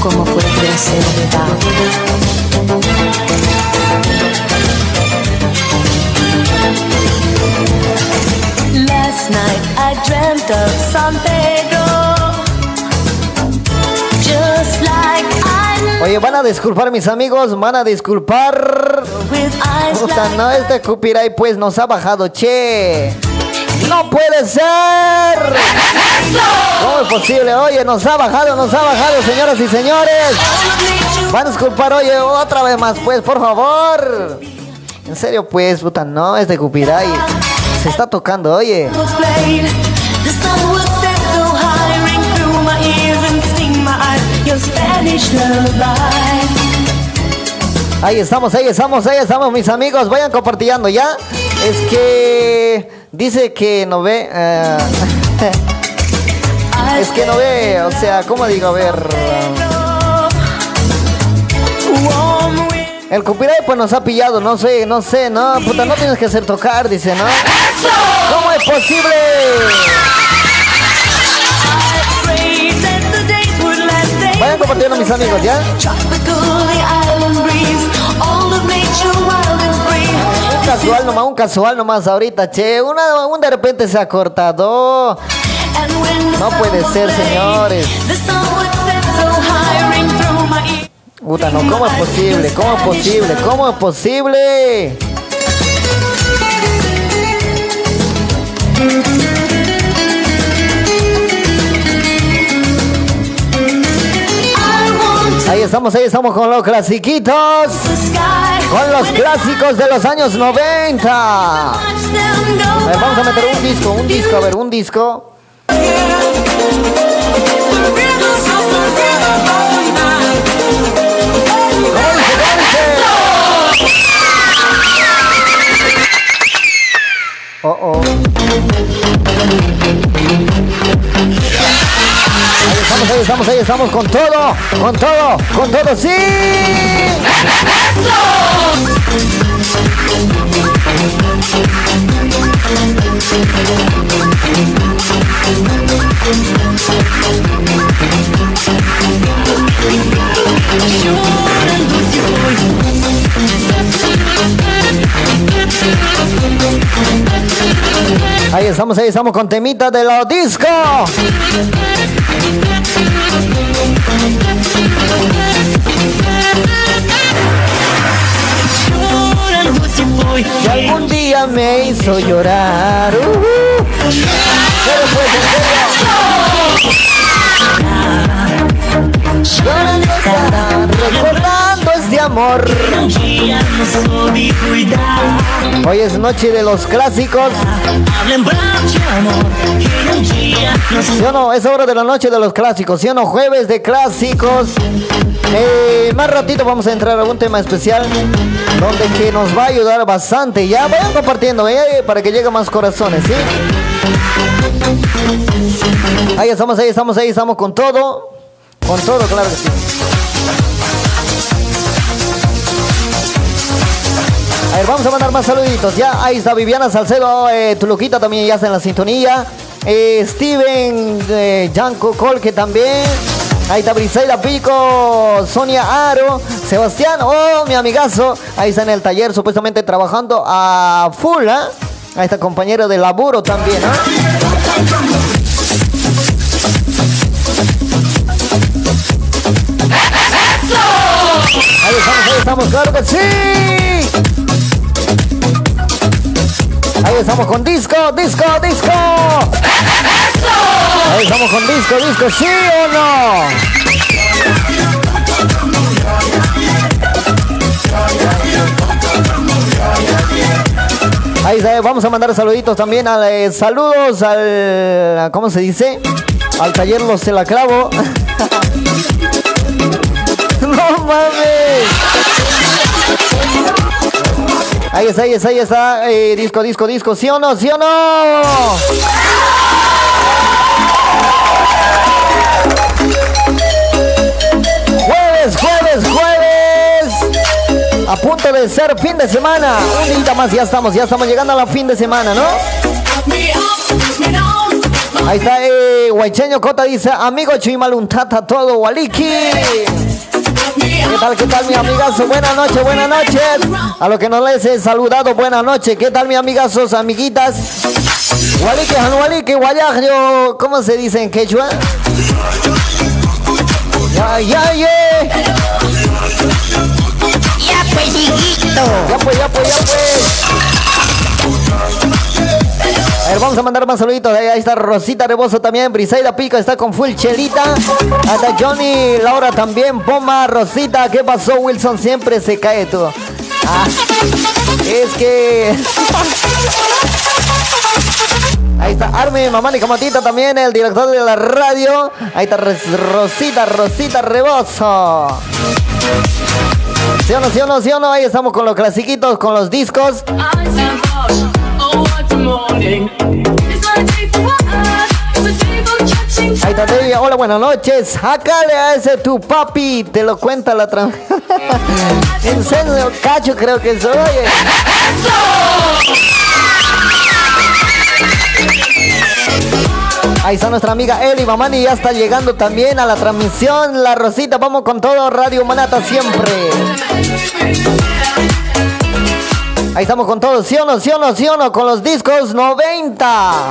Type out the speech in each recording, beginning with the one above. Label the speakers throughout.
Speaker 1: ¿Cómo puede ser? Last night I dreamt of San Pedro. Just like I
Speaker 2: Oye, van a disculpar mis amigos, van a disculpar. Puta, no, este Cupiray pues nos ha bajado, che. ¡No puede ser! ¿Cómo es posible? Oye, nos ha bajado, nos ha bajado, señoras y señores. Van a disculpar, oye, otra vez más, pues, por favor. En serio, pues, puta, no, este Cupiray se está tocando, oye. Ahí estamos, ahí estamos, ahí estamos, mis amigos. Vayan compartiendo ya. Es que dice que no ve. eh, es que no ve, o sea, ¿cómo digo? A ver. El copyright pues nos ha pillado, no sé, no sé, no, puta, no tienes que hacer tocar, dice, ¿no? ¿Cómo es posible? Vayan compartiendo mis amigos, ¿ya? Casual nomás, un casual nomás ahorita, che. Una, un de repente se ha cortado. No puede ser, señores. Puta, no, ¿cómo es posible? ¿Cómo es posible? ¿Cómo es posible? Ahí estamos, ahí estamos con los clasiquitos. Con los clásicos de los años 90. A
Speaker 1: Watch them go
Speaker 2: ver, vamos a meter un disco, un disco, a ver, un disco. Oh, oh. Ahí estamos, ahí estamos, ahí estamos con todo, con todo, con todo, sí. Ahí estamos, ahí estamos con temita de los discos. Si algún día me hizo llorar. uh, uh. Pero pues, en serio. ¿Dónde estará recordando este amor? Hoy es noche de los clásicos. ¿Sí o no? Es hora de la noche de los clásicos. ¿Sí o no? Jueves de clásicos. Eh, más ratito vamos a entrar a un tema especial donde que nos va a ayudar bastante. Ya vayan compartiendo eh, para que lleguen más corazones, ¿sí? Ahí estamos, ahí estamos, ahí estamos con todo. Con todo, claro. A ver, vamos a mandar más saluditos. Ya, ahí está Viviana Salcedo, eh, tu loquita también ya está en la sintonía. Eh, Steven, eh, Colque también. Ahí está Briseida Pico, Sonia Aro, Sebastián, oh, mi amigazo. Ahí está en el taller, supuestamente trabajando a full, ¿ah? Ahí está compañero de laburo también, ¿ah? Ahí estamos, ahí estamos, claro que sí. Ahí estamos con disco, disco, disco. Ahí estamos con disco, disco, ¿sí o no? Ahí está, vamos a mandar saluditos también al eh, saludos al ¿cómo se dice? Al taller Los Se la Clavo. no mames. Ahí está, ahí está, ahí está. eh, disco, disco, disco. ¿Sí o no? ¿Sí o no? Jueves, jueves, jueves. A punto de ser fin de semana. Un día más, ya estamos, ya estamos llegando a la fin de semana, ¿no? Ahí está, eh, Guaycheño Cota dice, amigo Chimaluntata, todo Waliki. ¿Qué tal, qué tal, mi amigazo? Buenas noches, buenas noches. A los que no les he saludado, buenas noches. ¿Qué tal, mi amigazos, amiguitas? Waliki, Waliki, Guayajo, ¿cómo se dice en quechua? Ya, ya, ya.
Speaker 3: Ya pues, hijito.
Speaker 2: Ya pues, ya pues, ya pues. A ver, vamos a mandar más saluditos. Ahí está Rosita Rebozo también. Briseida Pico está con full chelita. Hasta Johnny, Laura también. Poma, Rosita. ¿Qué pasó, Wilson? Siempre se cae todo. Ah, es que. Ahí está Armin, mamá y Camotita también, el director de la radio. Ahí está Rosita, Rosita Rebozo. ¿Sí o no, sí o no, sí o no? Ahí estamos con los clasiquitos, con los discos. Ahí está Debbie. Hola, buenas noches. Sácale a ese tu papi. Te lo cuenta la trama. en serio, cacho creo que soy. Ahí está nuestra amiga Eli Mamani, ya está llegando también a la transmisión. La Rosita, vamos con todo, Radio Manata siempre. Ahí estamos con todo, ¿sí o no, sí o no, sí o no? Con los discos 90. Ahí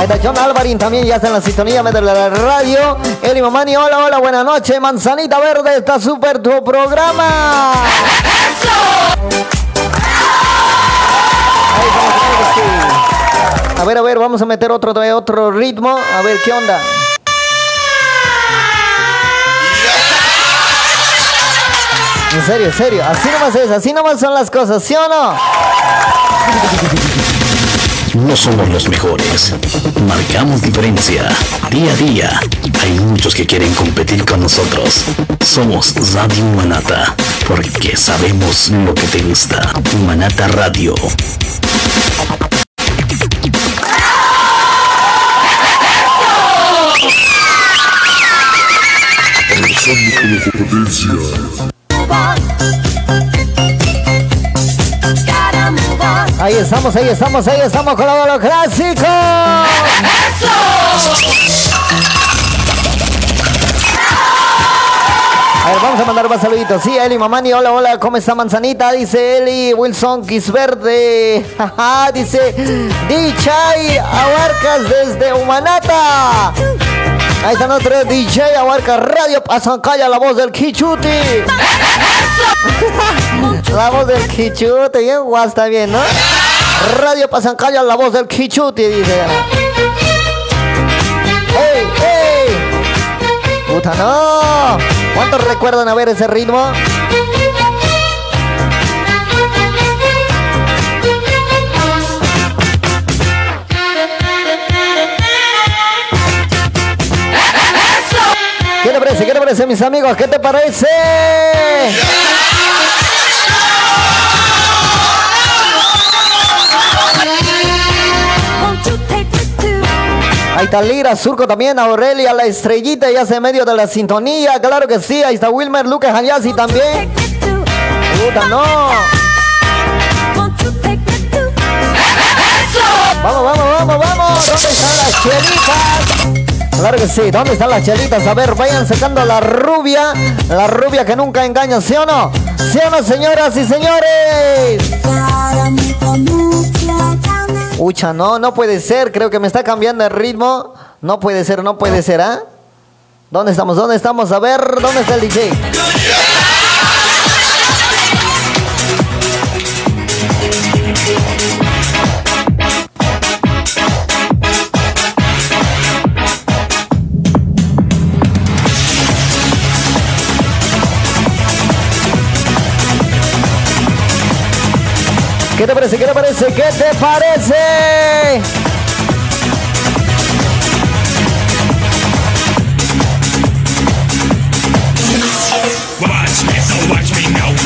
Speaker 2: está John Alvarín también, ya está en la sintonía de la radio. Eli Mamani, hola, hola, buenas noches. Manzanita Verde, está súper tu programa. Ahí. A ver, a ver, vamos a meter otro, otro ritmo. A ver, ¿qué onda? En serio, en serio. Así nomás es, así nomás son las cosas, ¿sí o no?
Speaker 4: No somos los mejores. Marcamos diferencia. Día a día. Hay muchos que quieren competir con nosotros. Somos Radio Manata. Porque sabemos lo que te gusta. Manata Radio.
Speaker 2: Estamos, ahí estamos, ahí estamos con lo clásico. A ver, vamos a mandar más saluditos. Sí, Eli Mamani, hola, hola, ¿cómo está Manzanita? Dice Eli Wilson Quisverde. Jaja, dice Dichay Abarcas desde Humanata. Ahí está nuestro DJ Abarca Radio Pasancaya, la voz del Kichuti. la voz del Kichuti, bien guau, está bien, ¿no? Radio Pasancaya, la voz del Kichuti, dice. ¡Ey, ey! ¡Puta, no! ¿Cuántos recuerdan a ver ese ritmo? ¿Qué te parece? ¿Qué te parece, mis amigos? ¿Qué te parece? Ahí está Lira, Surco también, Aurelia, la estrellita, ya se medio de la sintonía, claro que sí, ahí está Wilmer, Lucas Hayasi también. Puta, no. Vamos, vamos, vamos, vamos. ¿Dónde están las chelitas? Claro que sí, ¿dónde están las chelitas? A ver, vayan sacando la rubia, la rubia que nunca engaña, ¿sí o no? ¿Sí o no, señoras y señores? Ucha, no, no puede ser, creo que me está cambiando el ritmo. No puede ser, no puede ser, ¿ah? ¿Dónde estamos? ¿Dónde estamos? A ver, ¿dónde está el DJ? ¿Qué te parece? ¿Qué te parece? ¿Qué te parece?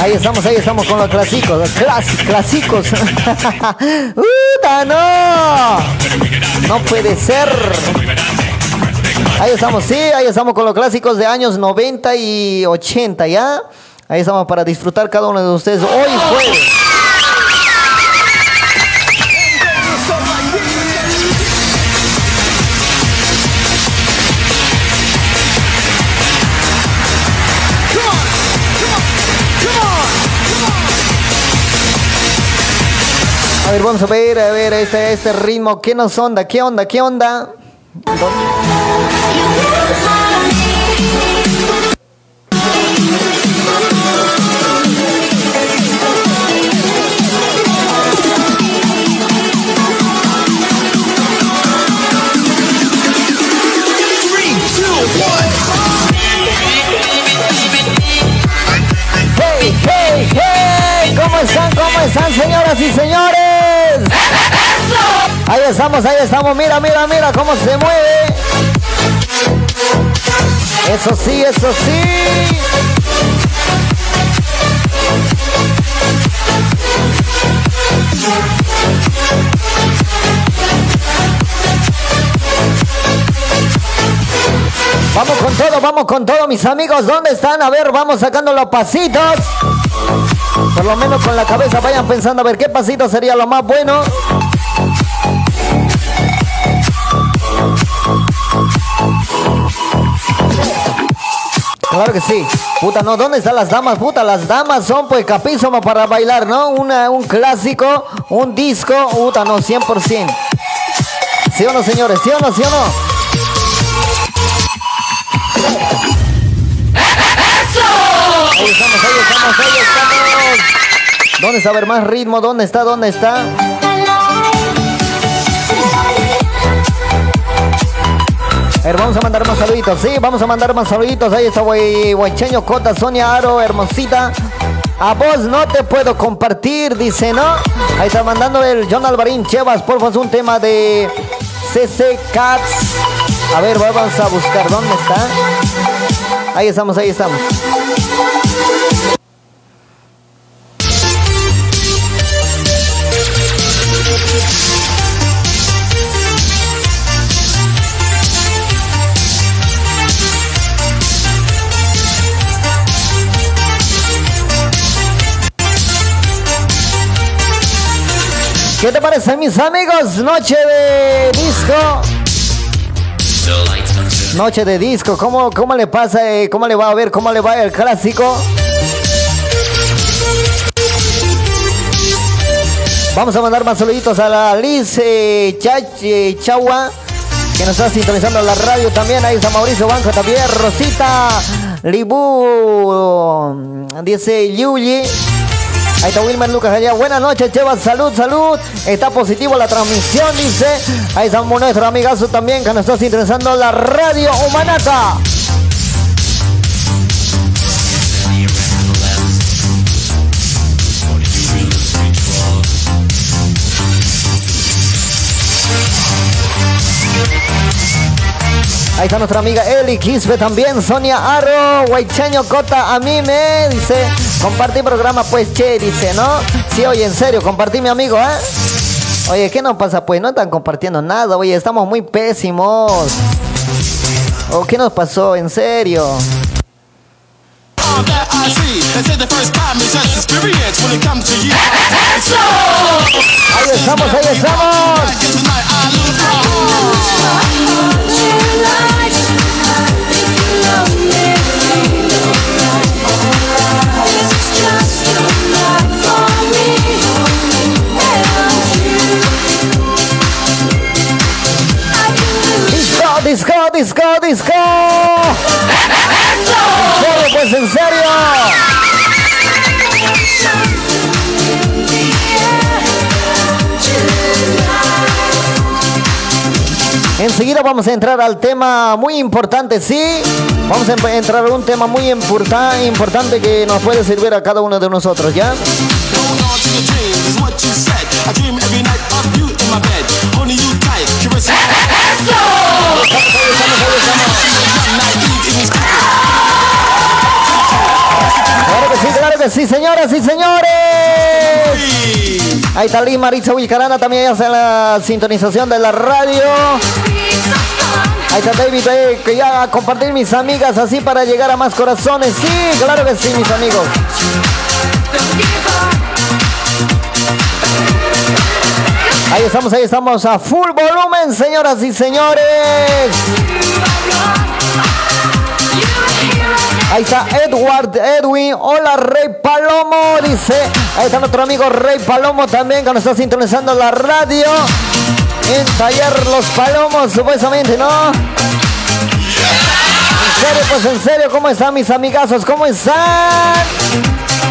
Speaker 2: Ahí estamos, ahí estamos con los clásicos, los clas- clásicos. ¡Uta, no! No puede ser. Ahí estamos, sí, ahí estamos con los clásicos de años 90 y 80, ¿ya? Ahí estamos para disfrutar cada uno de ustedes hoy jueves. Vamos a ver, a ver, este, este ritmo. ¿Qué nos onda? ¿Qué onda? ¿Qué onda? ¿Cómo están? ¿Cómo están, señoras y señores? Ahí estamos, ahí estamos. Mira, mira, mira cómo se mueve. Eso sí, eso sí. Vamos con todo, vamos con todo, mis amigos. ¿Dónde están? A ver, vamos sacando los pasitos. Por lo menos con la cabeza vayan pensando a ver qué pasito sería lo más bueno. Claro que sí. Puta, no, ¿dónde están las damas? Puta, las damas son pues capísimo para bailar, ¿no? Una, un clásico, un disco, puta, no, 100%. ¿Sí o no, señores? ¿Sí o no? ¿Sí o no? Ahí estamos, ahí estamos, ahí estamos. ¿Dónde está? A ver, más ritmo. ¿Dónde está? ¿Dónde está? A ver, vamos a mandar más saluditos, sí, vamos a mandar más saluditos. Ahí está, Guaycheño, Cota, Sonia Aro, hermosita. A vos no te puedo compartir, dice, ¿no? Ahí está mandando el John Alvarín Chevas, por favor, un tema de CC Cats. A ver, vamos a buscar dónde está. Ahí estamos, ahí estamos. ¿Qué te parece, mis amigos? Noche de disco. Noche de disco. ¿Cómo, cómo le pasa? eh? ¿Cómo le va a ver? ¿Cómo le va el clásico? Vamos a mandar más saluditos a la Liz eh, Chach- eh, Chagua, que nos está sintonizando la radio también. Ahí está Mauricio Banco también. Rosita Libu, dice Yuyi. Ahí está Wilmer Lucas allá. Buenas noches, Cheva. Salud, salud. Está positivo la transmisión, dice. Ahí está nuestro amigazo también que nos está sintonizando la radio Humanata. Ahí está nuestra amiga Eli Quispe también, Sonia Arro, Guaychaño Cota, a mí me dice, compartí programa pues che, dice, ¿no? Sí, oye, en serio, compartí mi amigo, ¿eh? Oye, ¿qué nos pasa pues? No están compartiendo nada, oye, estamos muy pésimos. ¿O qué nos pasó? En serio.
Speaker 5: All that I see,
Speaker 2: Disco, disco, disco, pues en serio. Enseguida vamos a entrar al tema muy importante, ¿sí? Vamos a entrar a un tema muy importa- importante que nos puede servir a cada uno de nosotros, ¿ya? Que sí, señoras y señores. Ahí está Liz Maritza Wilcarana, también hace la sintonización de la radio. Ahí está David, eh, que ya a compartir mis amigas así para llegar a más corazones. Sí, claro que sí, mis amigos. Ahí estamos, ahí estamos a full volumen, señoras y señores. Ahí está Edward Edwin. Hola Rey Palomo, dice. Ahí está nuestro amigo Rey Palomo también que nos está sintonizando la radio. En Taller Los Palomos, supuestamente, ¿no? En serio, pues en serio, ¿cómo están mis amigazos? ¿Cómo están?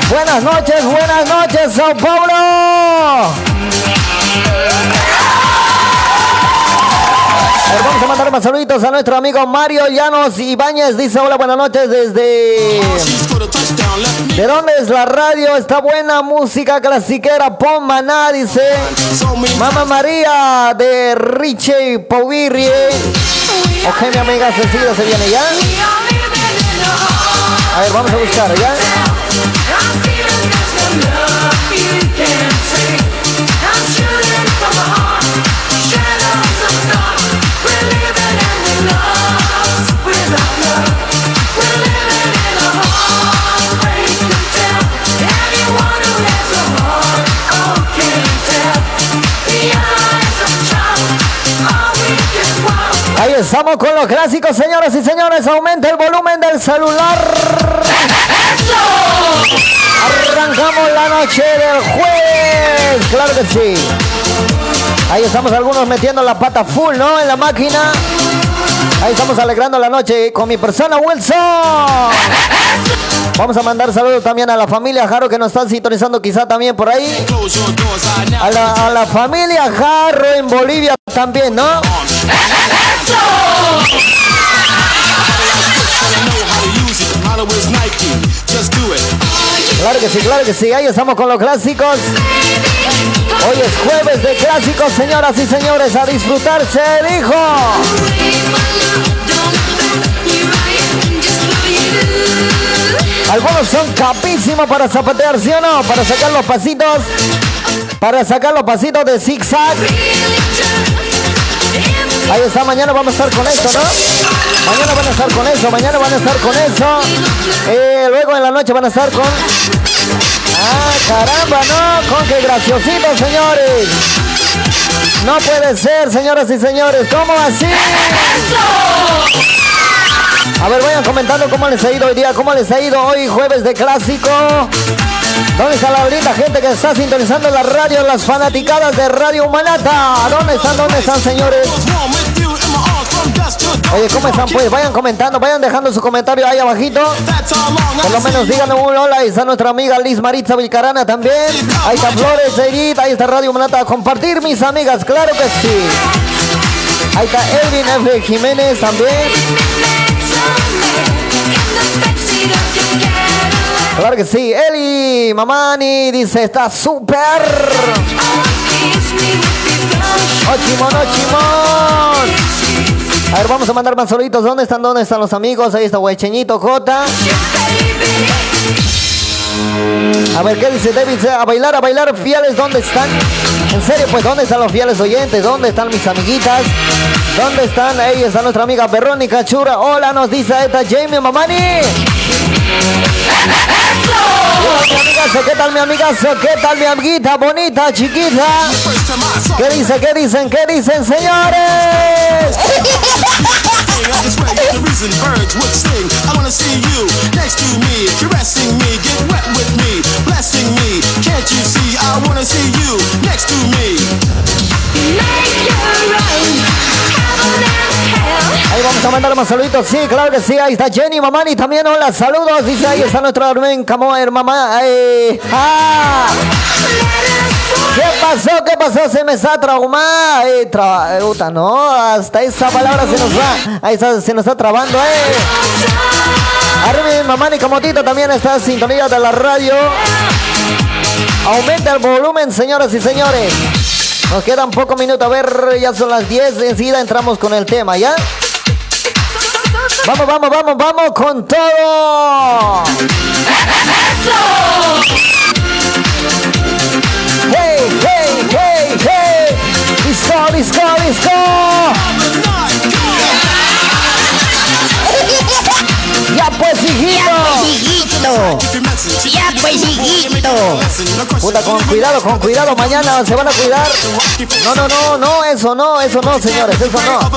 Speaker 2: Buenas noches, buenas noches, Sao Paulo. Vamos a mandar más saluditos a nuestro amigo Mario Llanos Ibáñez. Dice hola, buenas noches desde... ¿De dónde es la radio? Está buena música clasiquera. Pon maná, dice. Mamá María de Richie Pauvirri. Ok, mi amiga Cecilia se viene ya. A ver, vamos a buscar ya. Ahí estamos con los clásicos, señoras y señores. Aumenta el volumen del celular. Arrancamos la noche del jueves. Claro que sí. Ahí estamos algunos metiendo la pata full, ¿no? En la máquina. Ahí estamos alegrando la noche con mi persona Wilson. Vamos a mandar saludos también a la familia Jaro que nos están sintonizando quizá también por ahí. A la, a la familia Jarro en Bolivia también, ¿no? Claro que sí, claro que sí. Ahí estamos con los clásicos. Hoy es jueves de clásicos, señoras y señores. A disfrutarse, dijo. Algunos son capísimos para zapatear, ¿sí o no? Para sacar los pasitos. Para sacar los pasitos de zigzag. Ahí está, mañana vamos a estar con esto, ¿no? Mañana van a estar con eso, mañana van a estar con eso. Luego en la noche van a estar con... Ah, caramba, ¿no? Con qué graciosito, señores. No puede ser, señoras y señores. ¿Cómo así? A ver, vayan comentando cómo les ha ido hoy día, cómo les ha ido hoy jueves de clásico. ¿Dónde está la linda gente que está sintonizando la radio, las fanaticadas de Radio Humanata? ¿Dónde están, dónde están, señores? Oye, ¿cómo están? Pues vayan comentando, vayan dejando su comentario ahí abajito. Por lo menos díganme un hola. Ahí está nuestra amiga Liz Maritza Vilcarana también. Ahí está Flores, Edith. Ahí está Radio Humanata. Compartir, mis amigas, claro que sí. Ahí está Elvin F. Jiménez también. Claro que sí. Eli Mamani dice, está súper. Ochimón, ochimón. A ver, vamos a mandar más saluditos. ¿Dónde están? ¿Dónde están los amigos? Ahí está Huecheñito J. A ver, ¿qué dice David? A bailar, a bailar, fieles, ¿dónde están? En serio, pues, ¿dónde están los fieles oyentes? ¿Dónde están mis amiguitas? ¿Dónde están? Ahí está nuestra amiga Verónica Chura. Hola, nos dice esta Jamie Mamani. ¿Qué tal mi amigazo? ¿Qué tal mi amiguita bonita, chiquita? ¿Qué dice? ¿Qué dicen? ¿Qué dicen, señores? Ahí vamos a mandar más saluditos. Sí, claro que sí. Ahí está Jenny Mamani también. Hola, saludos. Dice ahí está nuestro Armen Camoer, mamá. Eh, ah. ¿Qué pasó? ¿Qué pasó? Se me está traumando. Eh, tra- no, hasta esa palabra se nos va. Ahí está, se nos está trabando, eh. Armin Mamani Camotito también está en sintonía de la radio. Aumenta el volumen, señoras y señores. Nos quedan pocos minutos. A ver, ya son las 10. Enseguida entramos con el tema, ¿ya? Vamos, vamos, vamos, vamos con todo. Hey, hey, hey, hey. Disco, disco. Ya pues, hijito.
Speaker 3: Ya pues, hijito. Dieguito.
Speaker 2: Puta, con cuidado, con cuidado, mañana se van a cuidar. No, no, no, no, eso no, eso no, señores, eso no.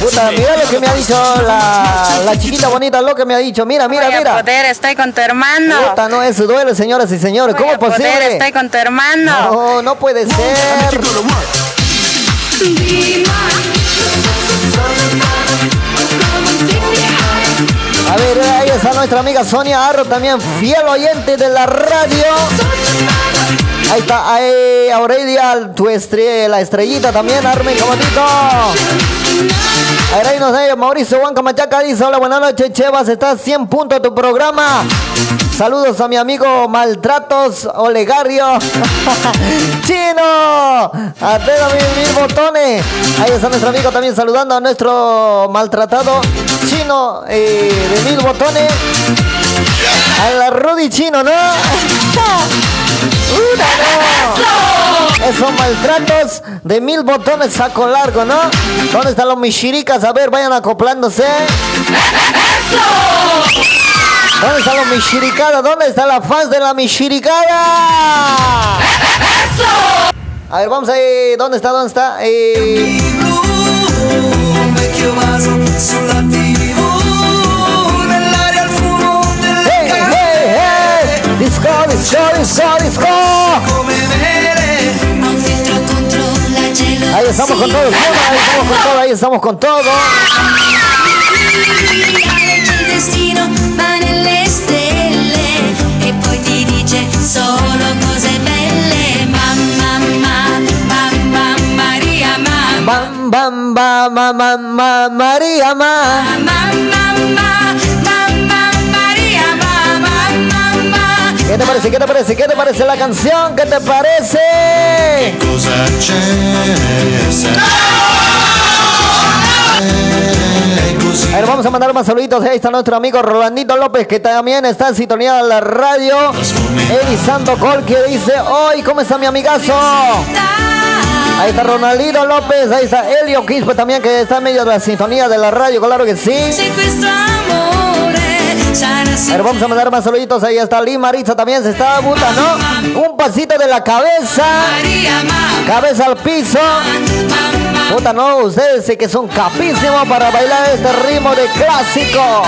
Speaker 2: Puta, mira lo que me ha dicho la, la chiquita bonita, lo que me ha dicho. Mira, mira,
Speaker 6: Voy a
Speaker 2: mira.
Speaker 6: poder, estoy con tu hermano.
Speaker 2: Puta, no, eso duele, señoras y señores.
Speaker 6: Voy
Speaker 2: ¿Cómo
Speaker 6: a poder,
Speaker 2: posible?
Speaker 6: estoy con tu hermano.
Speaker 2: No, no puede ser. A ver, ahí está nuestra amiga Sonia Arro, también fiel oyente de la radio. Ahí está, ahí, Aurelia, tu estre- la estrellita también, Armin Camatito. Ahí nos da Mauricio Huanca Machaca, dice, hola, buenas noches, Chevas, está 100 puntos tu programa. Saludos a mi amigo Maltratos Olegario. ¡Chino! ¡Atento mil, mil botones! Ahí está nuestro amigo también saludando a nuestro maltratado chino eh, de mil botones. A la Rudy Chino, ¿no? ¡Una, no! Esos maltratos de mil botones saco largo, ¿no? ¿Dónde están los michiricas? A ver, vayan acoplándose. ¿Dónde están los michiricadas? ¿Dónde está la fans de la michiricada? A ver, vamos ahí. ¿Dónde está? ¿Dónde está? Eh, Disco, disco, disco, disco. Ahí estamos con todo, ahí estamos con todo, ahí estamos con todo.
Speaker 7: e Maria
Speaker 2: Bam, bam, bam, bam, bam, María, ma.
Speaker 7: mamma mamma
Speaker 2: ¿Qué te parece? ¿Qué te parece? ¿Qué te parece la canción? ¿Qué te parece?
Speaker 5: Cosa c'è?
Speaker 2: A ver, vamos a mandar más saluditos. Ahí está nuestro amigo Rolandito López, que también está en sintonía de la radio. Eddie Santo Col, que dice, hoy, ¿cómo está mi amigazo? Ahí está Ronaldito López, ahí está Elio Quispe también, que está en medio de la sintonía de la radio, claro que sí. Ver, vamos a mandar más saluditos. Ahí está Lee Maritza también, se está puta, ¿no? Un pasito de la cabeza, cabeza al piso. Puta, no, ustedes sí que son capísimos para bailar este ritmo de clásico.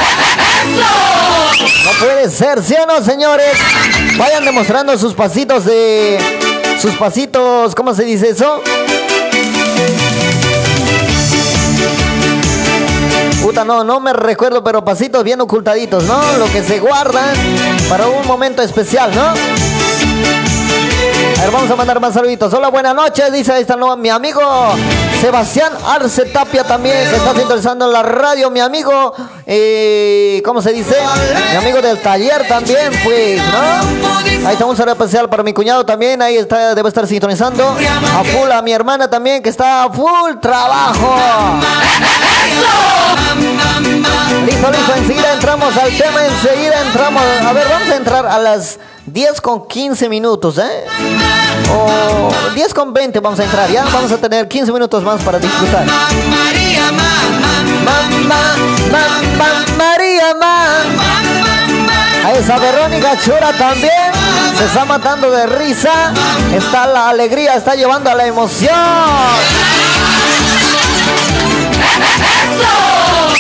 Speaker 2: No puede ser, ¿sí o no, señores? Vayan demostrando sus pasitos de... Sus pasitos, ¿cómo se dice eso? Puta, no, no me recuerdo, pero pasitos bien ocultaditos, ¿no? Lo que se guardan para un momento especial, ¿no? A ver, vamos a mandar más saluditos. Hola, buenas noches, dice esta nueva mi amigo Sebastián Arce Tapia también, que está sintonizando en la radio, mi amigo, eh, ¿cómo se dice? Mi amigo del taller también, pues, ¿no? Ahí está un saludo especial para mi cuñado también, ahí está, debe estar sintonizando. A full, a mi hermana también, que está a full trabajo. Listo, listo, enseguida entramos al tema, enseguida entramos. A ver, vamos a entrar a las 10 con 15 minutos, ¿eh? O 10 con 20 vamos a entrar, ¿ya? Vamos a tener 15 minutos más para disfrutar. María, mamá. Ahí está Verónica Chura también. Se está matando de risa. Está la alegría, está llevando a la emoción.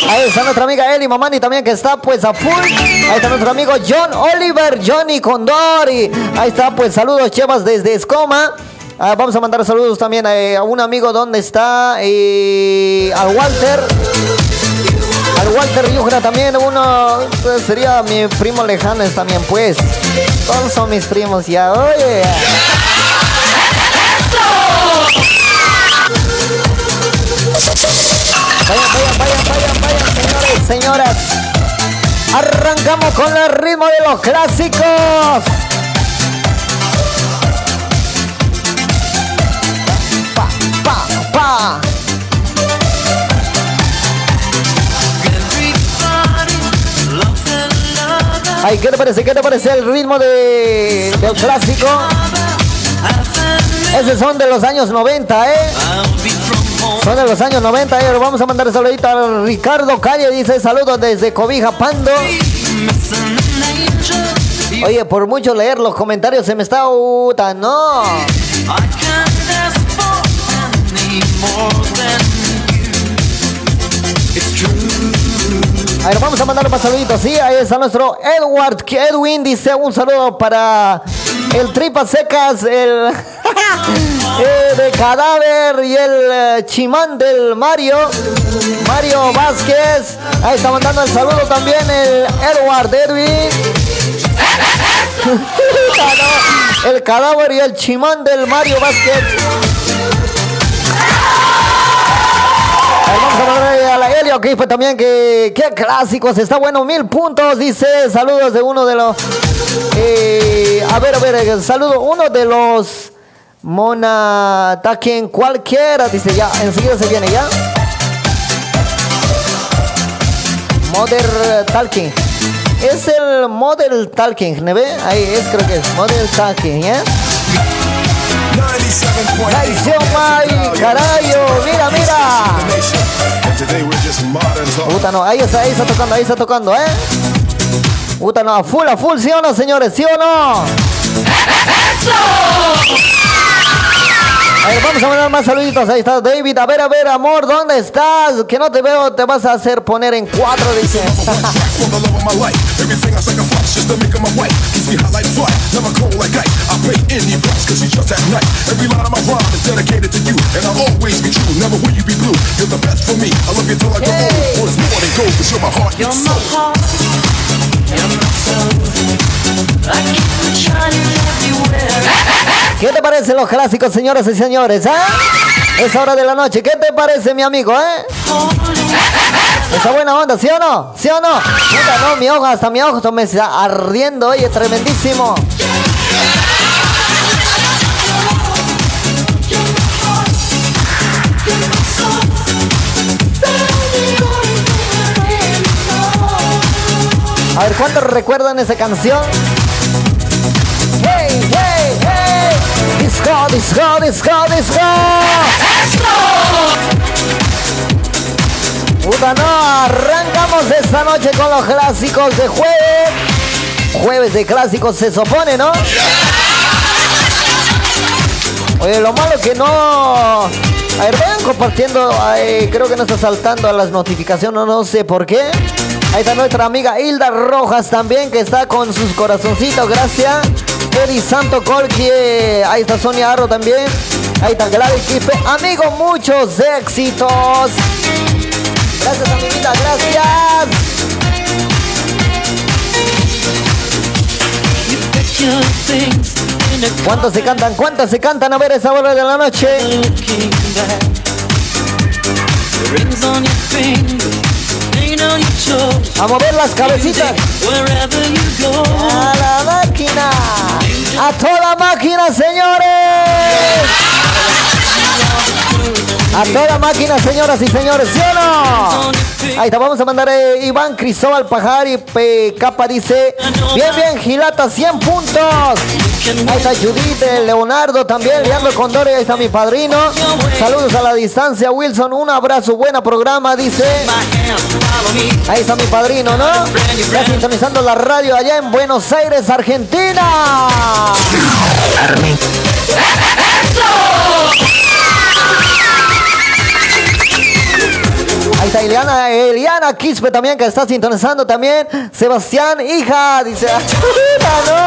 Speaker 2: Ahí está nuestra amiga Eli Mamani también que está pues a full. Ahí está nuestro amigo John Oliver, Johnny Condori. Ahí está pues saludos Chevas desde Escoma. Ah, vamos a mandar saludos también eh, a un amigo donde está eh, al Walter. Al Walter Yujra también, uno pues, sería mi primo lejano también pues. Todos son mis primos ya, oye. Vayan, vayan, señores, señoras. Arrancamos con el ritmo de los clásicos. Pa, pa. Ay, ¿qué te parece? ¿Qué te parece el ritmo de, del clásico? Esos son de los años 90, ¿eh? Son de los años 90, ¿eh? Vamos a mandar saludito a Ricardo Calle, dice saludos desde Cobija Pando. Oye, por mucho leer los comentarios se me está uta, no. A ver, vamos a mandar más saluditos. Sí, ahí está nuestro Edward. que Edwin dice un saludo para el Tripas Secas, el de Cadáver y el eh, Chimán del Mario. Mario Vázquez. Ahí está mandando el saludo también el Edward Edwin. el Cadáver y el Chimán del Mario Vázquez. Que fue también que qué clásicos, está bueno, mil puntos, dice, saludos de uno de los, eh, a ver, a ver, eh, saludo, uno de los Mona Taken cualquiera, dice ya, enseguida se viene ya. Mother Talking. Es el Model Talking, ¿ne ve? Ahí es, creo que es Model Talking, ¿ya?
Speaker 5: 97.8
Speaker 2: Traición, May, carayo, mira, mira. Puta no, ahí está, ahí está tocando, ahí está tocando, ¿eh? Puta no, a full, a full, ¿sí o no, señores? ¿Sí o no? A ver, vamos a mandar más saluditos. Ahí está David. A ver, a ver, amor, ¿dónde estás? Que no te veo, te vas a hacer poner en cuatro, dice.
Speaker 5: Of my life, fire, never cold like ice. I pay any price cause she's just that nice. Every line of my rhyme is dedicated to you, and I'll always be true. Never will you be blue. You're the best for me. I love you till I go
Speaker 2: Hey.
Speaker 5: old. Or it's more than gold, cause you're my heart
Speaker 8: You're
Speaker 5: and
Speaker 8: my
Speaker 5: soul.
Speaker 8: heart, you're my soul. I keep shining everywhere.
Speaker 2: ¿Qué te parecen los clásicos, señoras y señores? ¿Ah? Es hora de la noche. ¿Qué te parece, mi amigo, eh? Esa buena onda, ¿sí o no? ¿Sí o no? No, mi ojo, hasta mi ojo me está ardiendo, oye, tremendísimo. A ver, ¿cuántos recuerdan esa canción? ¡Hey, hey, ¡Disco, disco, disco, disco! Puta, no, arrancamos esta noche con los clásicos de jueves. Jueves de clásicos se supone, ¿no? Oye, lo malo que no... A ver, vayan compartiendo, creo que no está saltando a las notificaciones, no sé por qué. Ahí está nuestra amiga Hilda Rojas también, que está con sus corazoncitos, gracias. Eddie Santo Colqui, ahí está Sonia Arro también. Ahí está Gladys Quispe. Amigo, muchos éxitos. Gracias, amiguita, gracias. ¿Cuántos se cantan? ¿Cuántas se cantan? A ver esa hora de la noche. A mover las cabecitas.
Speaker 8: Wherever you go,
Speaker 2: A la máquina. A toda máquina, señores. A toda máquina, señoras y señores, ¿sí o no? Ahí está, vamos a mandar eh, Iván Cristóbal Pajari P. Capa dice, bien, bien, Gilata, 100 puntos. Ahí está Judith, eh, Leonardo también, Leandro Condori, ahí está mi padrino. Saludos a la distancia, Wilson, un abrazo, buena programa, dice. Ahí está mi padrino, ¿no? Ya sintonizando la radio allá en Buenos Aires, Argentina. Eliana, Eliana Quispe también que está sintonizando también. Sebastián, hija, dice, "Chuta, no.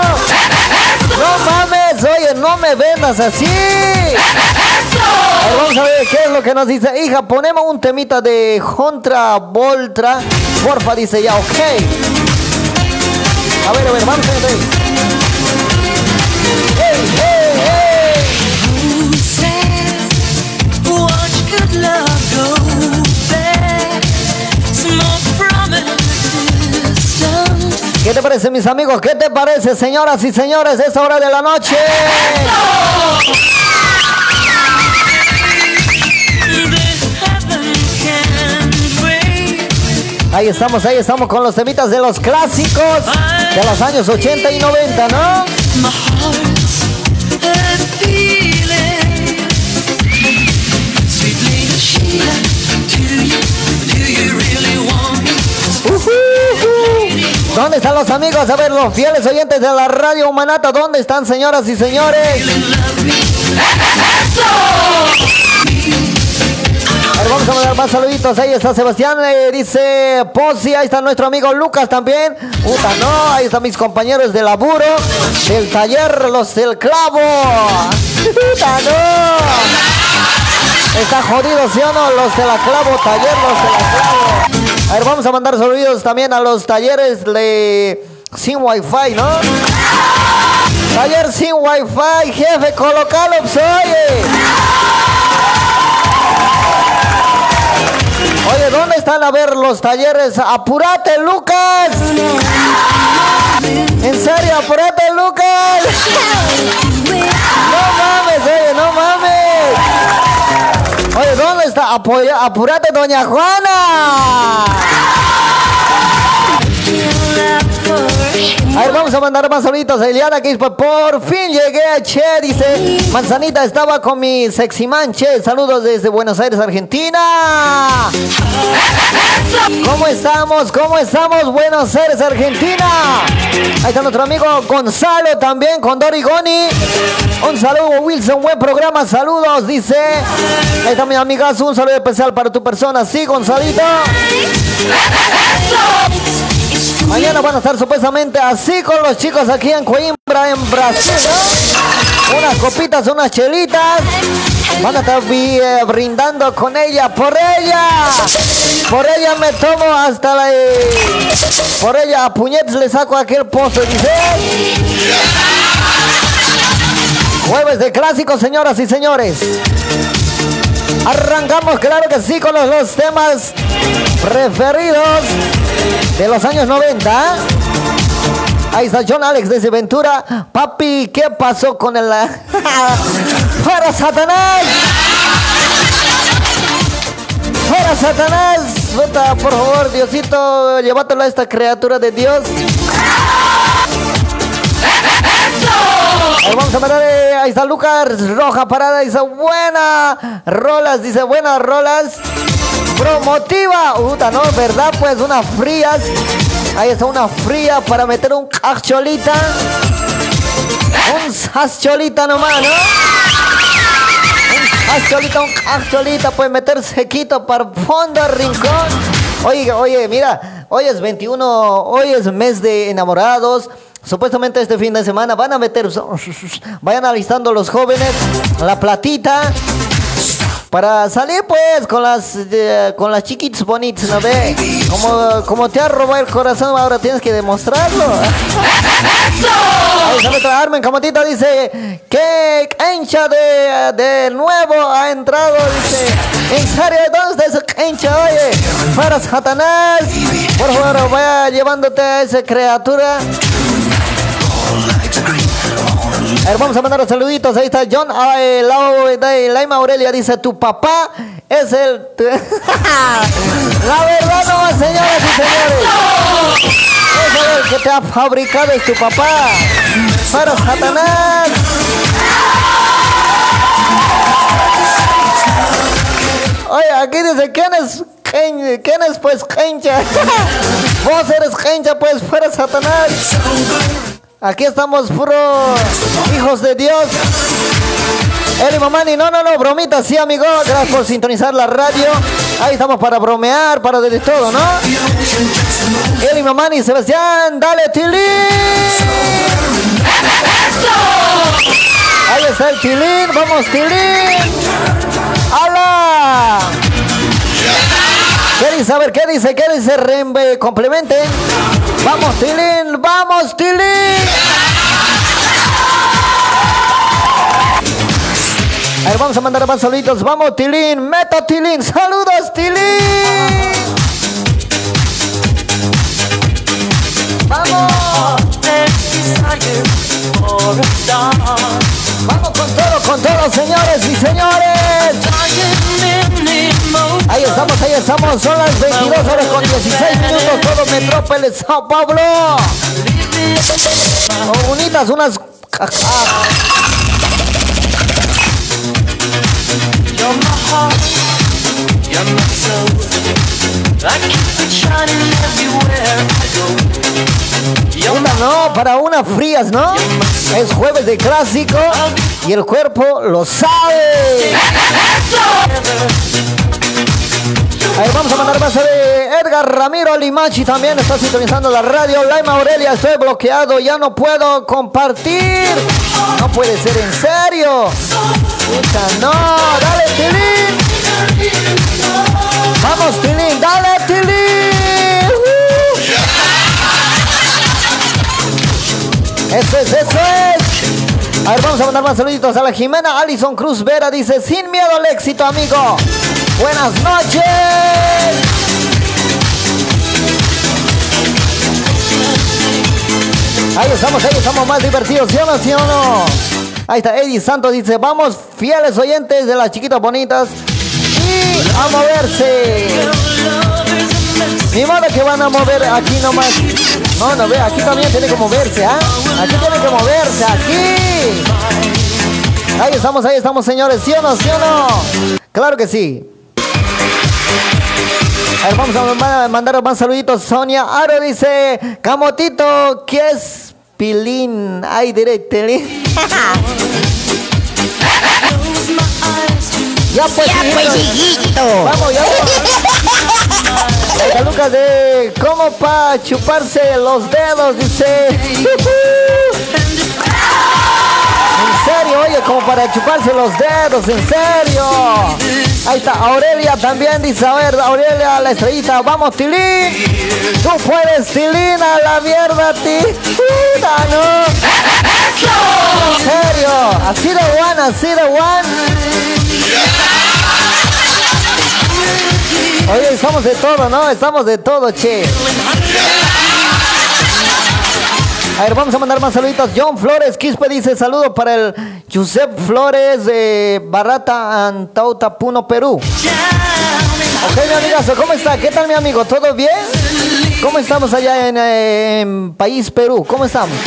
Speaker 2: No mames, oye, no me vendas así. Vamos a ver qué es lo que nos dice. Hija, ponemos un temita de Contra Voltra. Porfa, dice ya, ok. A ver, a ver, vamos a ver. Hey, hey, hey.
Speaker 8: Who watch good love go
Speaker 2: ¿Qué te parece, mis amigos? ¿Qué te parece, señoras y señores, esa hora de la noche? Ahí estamos, ahí estamos con los temitas de los clásicos de los años 80 y 90, ¿no? ¿Dónde están los amigos? A ver, los fieles oyentes de la radio Humanata, ¿dónde están, señoras y señores? A ver, vamos a mandar más saluditos. Ahí está Sebastián, eh, dice Pozzi. Ahí está nuestro amigo Lucas también. Puta, no. Ahí están mis compañeros de laburo, del taller, los del clavo. Puta, no. Está jodido, ¿sí o no? Los de la clavo, taller, los de la clavo. A ver, vamos a mandar saludos también a los talleres de sin wifi, ¿no? Taller sin wifi, jefe, colocalo, oye. Oye, ¿dónde están a ver los talleres? ¡Apúrate, Lucas! ¿En serio? ¡Apúrate, Lucas! ¡No mames, oye, no mames! Oye, ¿dónde está? Apoya- ¡Apúrate, doña Juana! A ver, vamos a mandar más saluditos a Eliana que por fin llegué a Che, dice, Manzanita estaba con mi sexy man, Che, saludos desde Buenos Aires, Argentina. ¿Cómo estamos? ¿Cómo estamos? Buenos Aires, Argentina. Ahí está nuestro amigo Gonzalo también con Dorigoni. Un saludo, Wilson, buen programa, saludos, dice. Ahí está mi amigazo, un saludo especial para tu persona, sí, Gonzalito. Van a estar supuestamente así con los chicos aquí en Coimbra, en Brasil. Unas copitas, unas chelitas. Van a estar eh, brindando con ella, por ella. Por ella me tomo hasta la... eh, por ella a puñetes le saco aquel pozo, dice. Jueves de clásicos, señoras y señores. Arrancamos, claro que sí, con los, los temas preferidos de los años 90. Ahí está John Alex desde Ventura. Papi, ¿qué pasó con el... ¡Para Satanás! ¡Para Satanás! Por favor, Diosito, llévatelo a esta criatura de Dios. Ahí vamos a mandar, eh, ahí está Lucas Roja Parada, dice buena rolas, dice buenas rolas. Promotiva, puta, no, ¿verdad? Pues unas frías. Ahí está una fría para meter un cacholita. Un sascholita nomás, ¿no? Un cacholita, un cacholita, pues meter sequito para fondo rincón. Oye, oye, mira, hoy es 21, hoy es mes de enamorados. Supuestamente este fin de semana van a meter, vayan alistando los jóvenes la platita para salir pues con las eh, con las chiquitas bonitas, ¿no ve? Como, como te ha robado el corazón, ahora tienes que demostrarlo. Otra Armen Camotita, dice, ¿qué cancha de, de nuevo ha entrado? Dice, ¿en serio? ¿Dónde está esa cancha? Oye, para Satanás, por favor, vaya llevándote a esa criatura. A ver, vamos a mandar los saluditos. Ahí está John ah, eh, Lau- de Laima Aurelia. Dice, tu papá es el... La verdad no, señoras y señores. Es el que te ha fabricado es tu papá. Para Satanás. Oye, aquí dice, ¿quién es? ¿Quién es pues Kencha? Vos eres Kencha pues fuera Satanás. Aquí estamos puro hijos de Dios. Eli Mamani, no, no, no, bromita, sí, amigo. Gracias por sintonizar la radio. Ahí estamos para bromear, para de todo, ¿no? Eli Mamani, Sebastián, dale, Tilín. Ahí está el Tilín, vamos, Tilín. ¡Hala! ¿Qué dice? ¿qué dice? ¿Qué dice Rembe? Complementen. Vamos, Tilín, vamos, Tilín. A ver, vamos a mandar más saluditos. Vamos, Tilín, meta Tilín. Saludos, Tilín. Vamos. Vamos con todo, con todo, señores y señores. Ahí estamos, ahí estamos. Son las 22 horas con 16 minutos. Todo Metrópolis, Sao Paulo. Oh, bonitas, unas.
Speaker 8: You're my heart, you're my soul. Go.
Speaker 2: ¿no? Para unas frías, ¿no? Es jueves de clásico y el cuerpo lo sabe. A ver, vamos a mandar más de Edgar Ramiro Limachi también está sintonizando la radio. Laima Aurelia, estoy bloqueado, ya no puedo compartir. No puede ser en serio. Puta, no, dale Tilín. Vamos Tilín, dale Tilín. Uh. Es, eso es. A ver, vamos a mandar más saluditos a la Jimena Alison Cruz Vera. Dice, sin miedo al éxito, amigo. Buenas noches. Ahí estamos, ahí estamos más divertidos, ¿sí o no, sí o no? Ahí está, Eddie Santos dice, vamos, fieles oyentes de las chiquitas bonitas a moverse. Ni modo que van a mover aquí nomás. No, no, ve, aquí también tiene que moverse, ¿ah? Aquí tiene que moverse, aquí. Ahí estamos, ahí estamos, señores, ¿sí o no, sí o no? Claro que sí. A ver, vamos a ma- mandar más saluditos. Sonia Aro dice, Camotito, ¿qué es pilín? Ay, diré, tilín. ya pues,
Speaker 3: Ya pues,
Speaker 2: hijito. Vamos, ya está Lucas de ¿Cómo pa' chuparse los dedos? Dice. En serio, oye, como para chuparse los dedos, en serio. Ahí está, Aurelia también dice, a ver, Aurelia, la estrellita, vamos, Tilín. Tú puedes, Tilín, a la mierda, ti. Puta, no. En serio, así de one, así de one. Oye, estamos de todo, ¿no? Estamos de todo, che. A ver, vamos a mandar más saluditos. John Flores Quispe dice saludo para el Josep Flores de Barrata, Antauta, Puno, Perú. Ok, mi amigazo, ¿cómo está? ¿Qué tal, mi amigo? ¿Todo bien? ¿Cómo estamos allá en, eh, en país Perú? ¿Cómo estamos?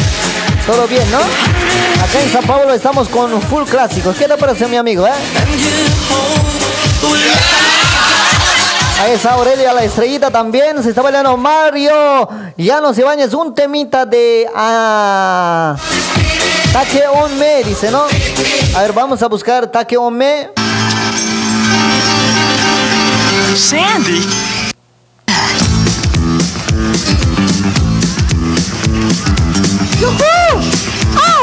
Speaker 2: ¿Todo bien, no? Acá en San Pablo estamos con full clásicos. ¿Qué te parece, mi amigo, eh? Ahí está Aurelia, la estrellita también. Se está bailando Mario. Llanos Ibáñez, un temita de. Ah, Taque Onme, dice, ¿no? A ver, vamos a buscar Taque Onme.
Speaker 9: Sandy.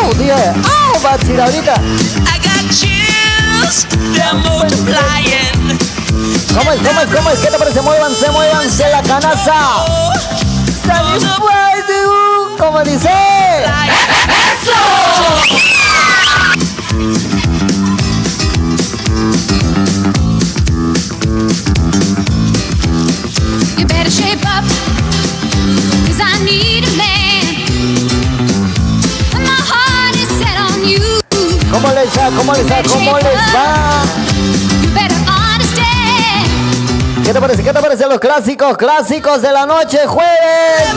Speaker 2: ¡Au! Dije, ¡au! Va a decir ahorita.
Speaker 8: I got chills, they're multiplying.
Speaker 2: ¿Cómo es? ¿Cómo es? ¿Cómo es? ¿Qué te parece? Muévanse, muévanse la canasta. Satisfied, uh, ¿Cómo dice?
Speaker 7: You
Speaker 2: ¿Cómo les va? ¿Cómo les va? ¿Cómo les va? ¿Qué te parece? ¿Qué te parecen los clásicos? Clásicos de la noche, jueves.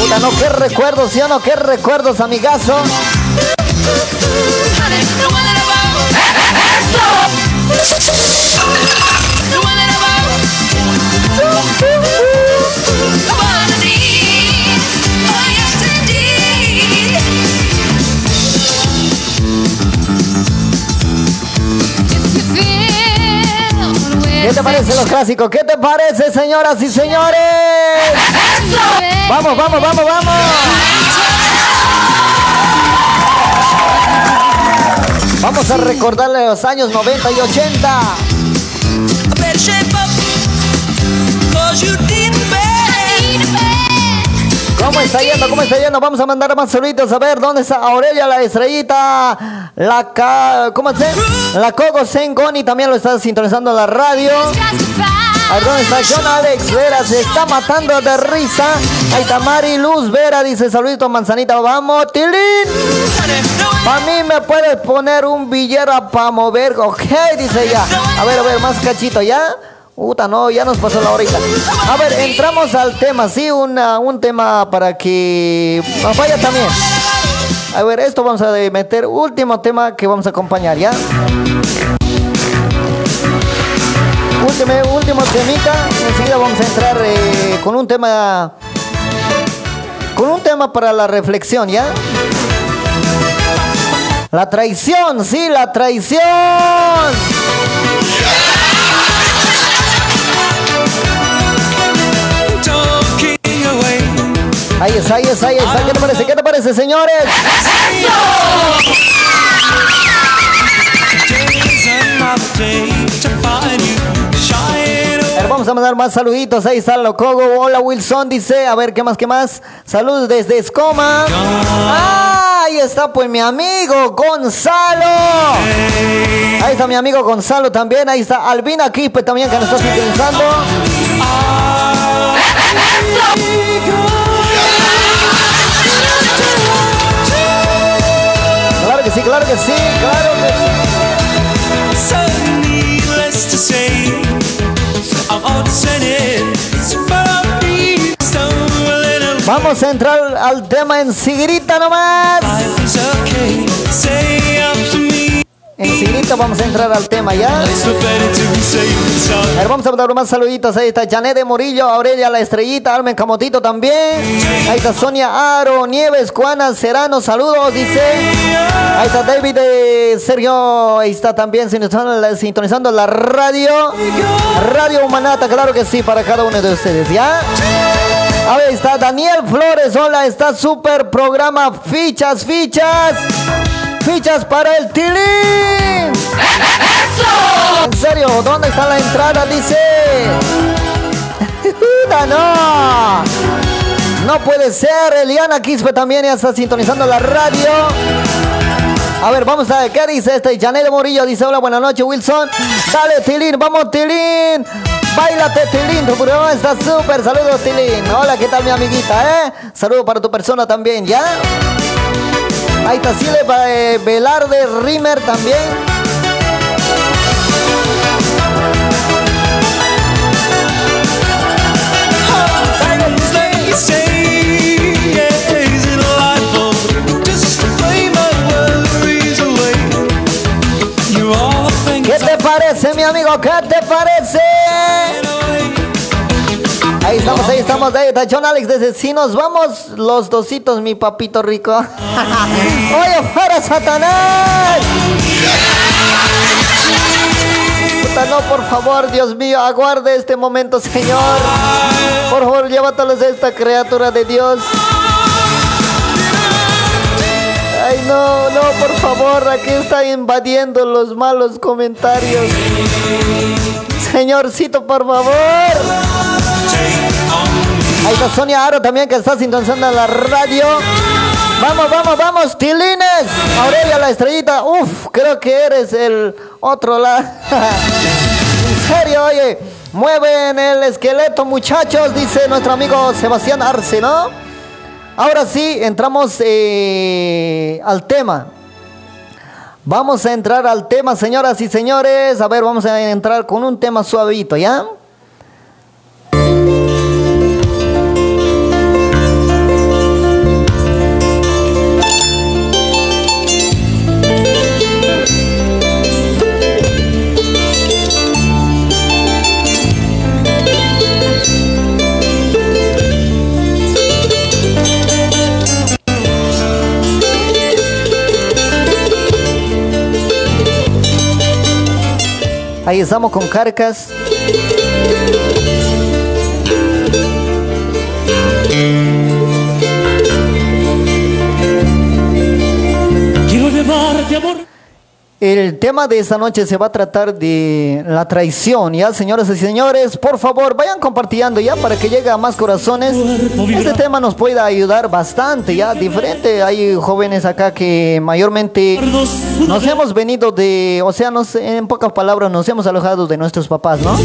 Speaker 2: Puta, no, qué recuerdos, ¿sí o no? Qué recuerdos, amigazo. ¿Qué te parece los clásicos? ¿Qué te parece, señoras y señores? Vamos, vamos, vamos, vamos. Vamos a recordarle los años 90 y 80. ¿Cómo está yendo? ¿Cómo está yendo? Vamos a mandar más saluditos. A ver, ¿dónde está Aurelia, la estrellita? La ca... ¿Cómo se La Coco Sengoni también lo está sintonizando en la radio. A ver, ¿dónde está John Alex Vera? Se está matando de risa. Ahí está Mari Luz Vera, dice saluditos manzanita. Vamos, Tilín. Para mí me puedes poner un billero para mover. Ok, dice ella. A ver, a ver, más cachito, ¿ya? Puta, no, ya nos pasó la horita. A ver, entramos al tema, sí, una, un tema para que nos vaya también. A ver, esto vamos a meter último tema que vamos a acompañar, ¿ya? Último, último temita. Enseguida vamos a entrar eh, con un tema con un tema para la reflexión, ¿ya? La traición, sí, la traición. Ahí está, ahí está, ahí está. ¿Qué te parece? ¿Qué te parece, señores? Ver, vamos a mandar más saluditos. Ahí está Locogo. Hola Wilson, dice. A ver, ¿qué más, qué más? Saludos desde Escoma. Ah, ahí está pues mi amigo Gonzalo. Ahí está mi amigo Gonzalo también. Ahí está Albina Quispe también que nos está sintonizando. Sí, claro que sí, claro que sí.
Speaker 8: So needless to say, I'm upset, but I'm stumbling
Speaker 2: Vamos a entrar al tema en Sigrita nomás. En Sigrita vamos a entrar al tema ya. A vamos a mandar más saluditos. Ahí está Janet de Murillo, Aurelia La Estrellita, Armen Camotito también. Ahí está Sonia Aro, Nieves, Juana Serrano, saludos, dice. Ahí está David Sergio, ahí está también sintonizando la, radio. Radio Humanata, claro que sí, para cada uno de ustedes, ¿ya? A ver, está Daniel Flores, hola, está súper programa, fichas, fichas. Fichas para el Tilín. ¿En serio? ¿Dónde está la entrada? Dice. No. No puede ser. Eliana Quispe también ya está sintonizando la radio. A ver, vamos a ver qué dice este. Janet Morillo dice: Hola, buenas noches, Wilson. Dale, Tilín, vamos, Tilín. Bailate, Tilín. Tu programa está súper. Saludos, Tilín. Hola, ¿qué tal, mi amiguita, eh? Saludos para tu persona también, ¿ya? Ahí está Sile eh, Velarde Rimer también. ¿Qué te parece, mi amigo? ¿Qué te parece? Ahí estamos, ahí estamos, ahí está John Alex desde si nos vamos los dositos, mi papito rico. Oye, fuera Satanás. Puta, no, por favor, Dios mío, aguarde este momento, Señor. Por favor, llévatelos a esta criatura de Dios. Ay, no, no, por favor, aquí está invadiendo los malos comentarios. Señorcito, por favor. Ahí está Sonia Aro también que está sintonizando la radio. Vamos, vamos, vamos, Tilines. Aurelia la estrellita. Uf, creo que eres el otro lado. en serio, oye. Mueven el esqueleto, muchachos, dice nuestro amigo Sebastián Arce, ¿no? Ahora sí, entramos eh, al tema. Vamos a entrar al tema, señoras y señores. A ver, vamos a entrar con un tema suavito, ¿ya? Ahí estamos con Carcas.
Speaker 8: Quiero llevarte amor.
Speaker 2: El tema de esta noche se va a tratar de la traición, ¿ya? Señoras y señores, por favor, vayan compartiendo ya para que llegue a más corazones. Este tema nos puede ayudar bastante, ¿ya? Diferente, hay jóvenes acá que mayormente nos hemos venido de, o sea, nos, en pocas palabras, nos hemos alojado de nuestros papás, ¿no?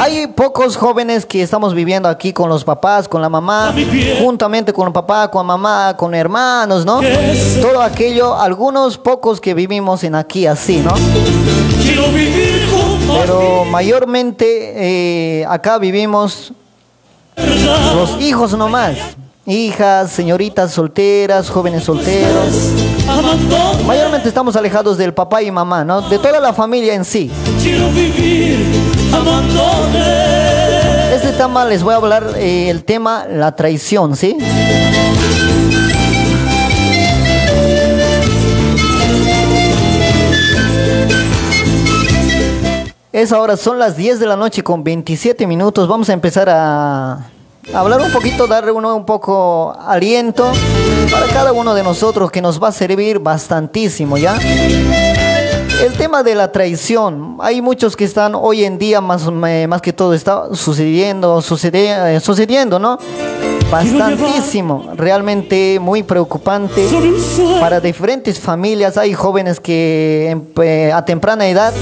Speaker 2: Hay pocos jóvenes que estamos viviendo aquí con los papás, con la mamá, juntamente con el papá, con mamá, con hermanos, ¿no? Todo aquello, algunos pocos que vivimos en aquí así, ¿no? Pero mayormente eh, acá vivimos los hijos nomás. Hijas, señoritas solteras, jóvenes solteros. Mayormente estamos alejados del papá y mamá, ¿no? De toda la familia en sí.
Speaker 8: Quiero vivir amándote.
Speaker 2: Este tema les voy a hablar eh, el tema la traición, ¿sí? Es ahora, son las 10 de la noche con 27 minutos. Vamos a empezar a, hablar un poquito, darle uno un poco aliento para cada uno de nosotros que nos va a servir bastantísimo, ¿ya? El tema de la traición, hay muchos que están hoy en día, más, más que todo, está sucediendo, sucede- eh, sucediendo, ¿no? Bastantísimo, realmente muy preocupante para diferentes familias. Hay jóvenes que eh, a temprana edad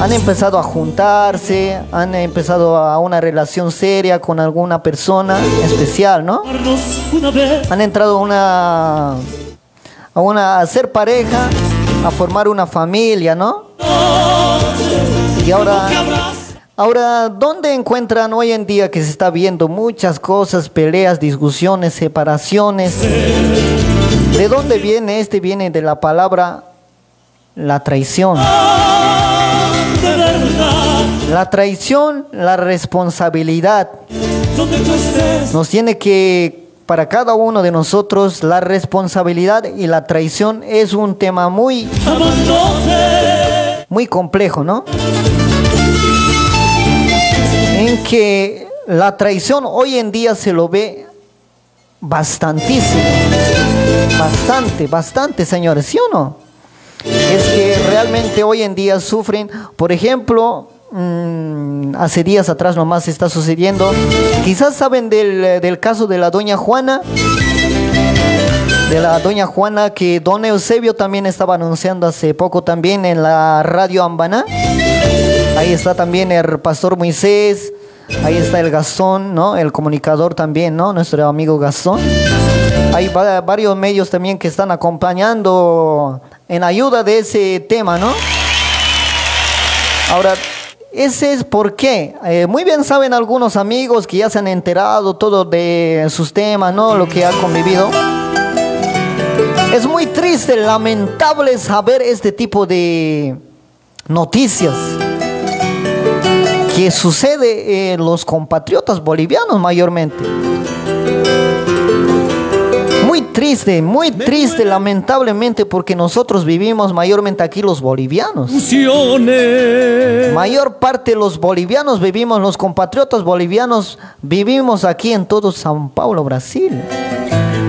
Speaker 2: han empezado a juntarse, han empezado a una relación seria con alguna persona especial, ¿no? Han entrado a una, a una a ser pareja, a formar una familia, ¿no? Y ahora, ahora, ¿dónde encuentran hoy en día que se está viendo muchas cosas, peleas, discusiones, separaciones? ¿De dónde viene? Este viene de la palabra la traición. La traición, la responsabilidad. Nos tiene que, para cada uno de nosotros, la responsabilidad y la traición es un tema muy, muy complejo, ¿no? En que la traición hoy en día se lo ve bastantísimo. Bastante, bastante, señores, ¿sí o no? es que realmente hoy en día sufren, por ejemplo, mm, hace días atrás nomás está sucediendo, quizás saben del, del caso de la doña Juana, de la doña Juana que don Eusebio también estaba anunciando hace poco también en la radio Ambaná, ahí está también el pastor Moisés, ahí está el Gastón, ¿no? El comunicador también, ¿no? Nuestro amigo Gastón. Hay va- varios medios también que están acompañando en ayuda de ese tema, ¿no? Ahora, ese es por qué. Eh, muy bien saben algunos amigos que ya se han enterado todo de sus temas, ¿no? Lo que ha convivido. Es muy triste, lamentable saber este tipo de noticias que sucede en los compatriotas bolivianos mayormente. Triste, muy triste, lamentablemente, porque nosotros vivimos mayormente aquí los bolivianos. Mayor parte de los bolivianos vivimos, los compatriotas bolivianos vivimos aquí en todo San Paulo, Brasil.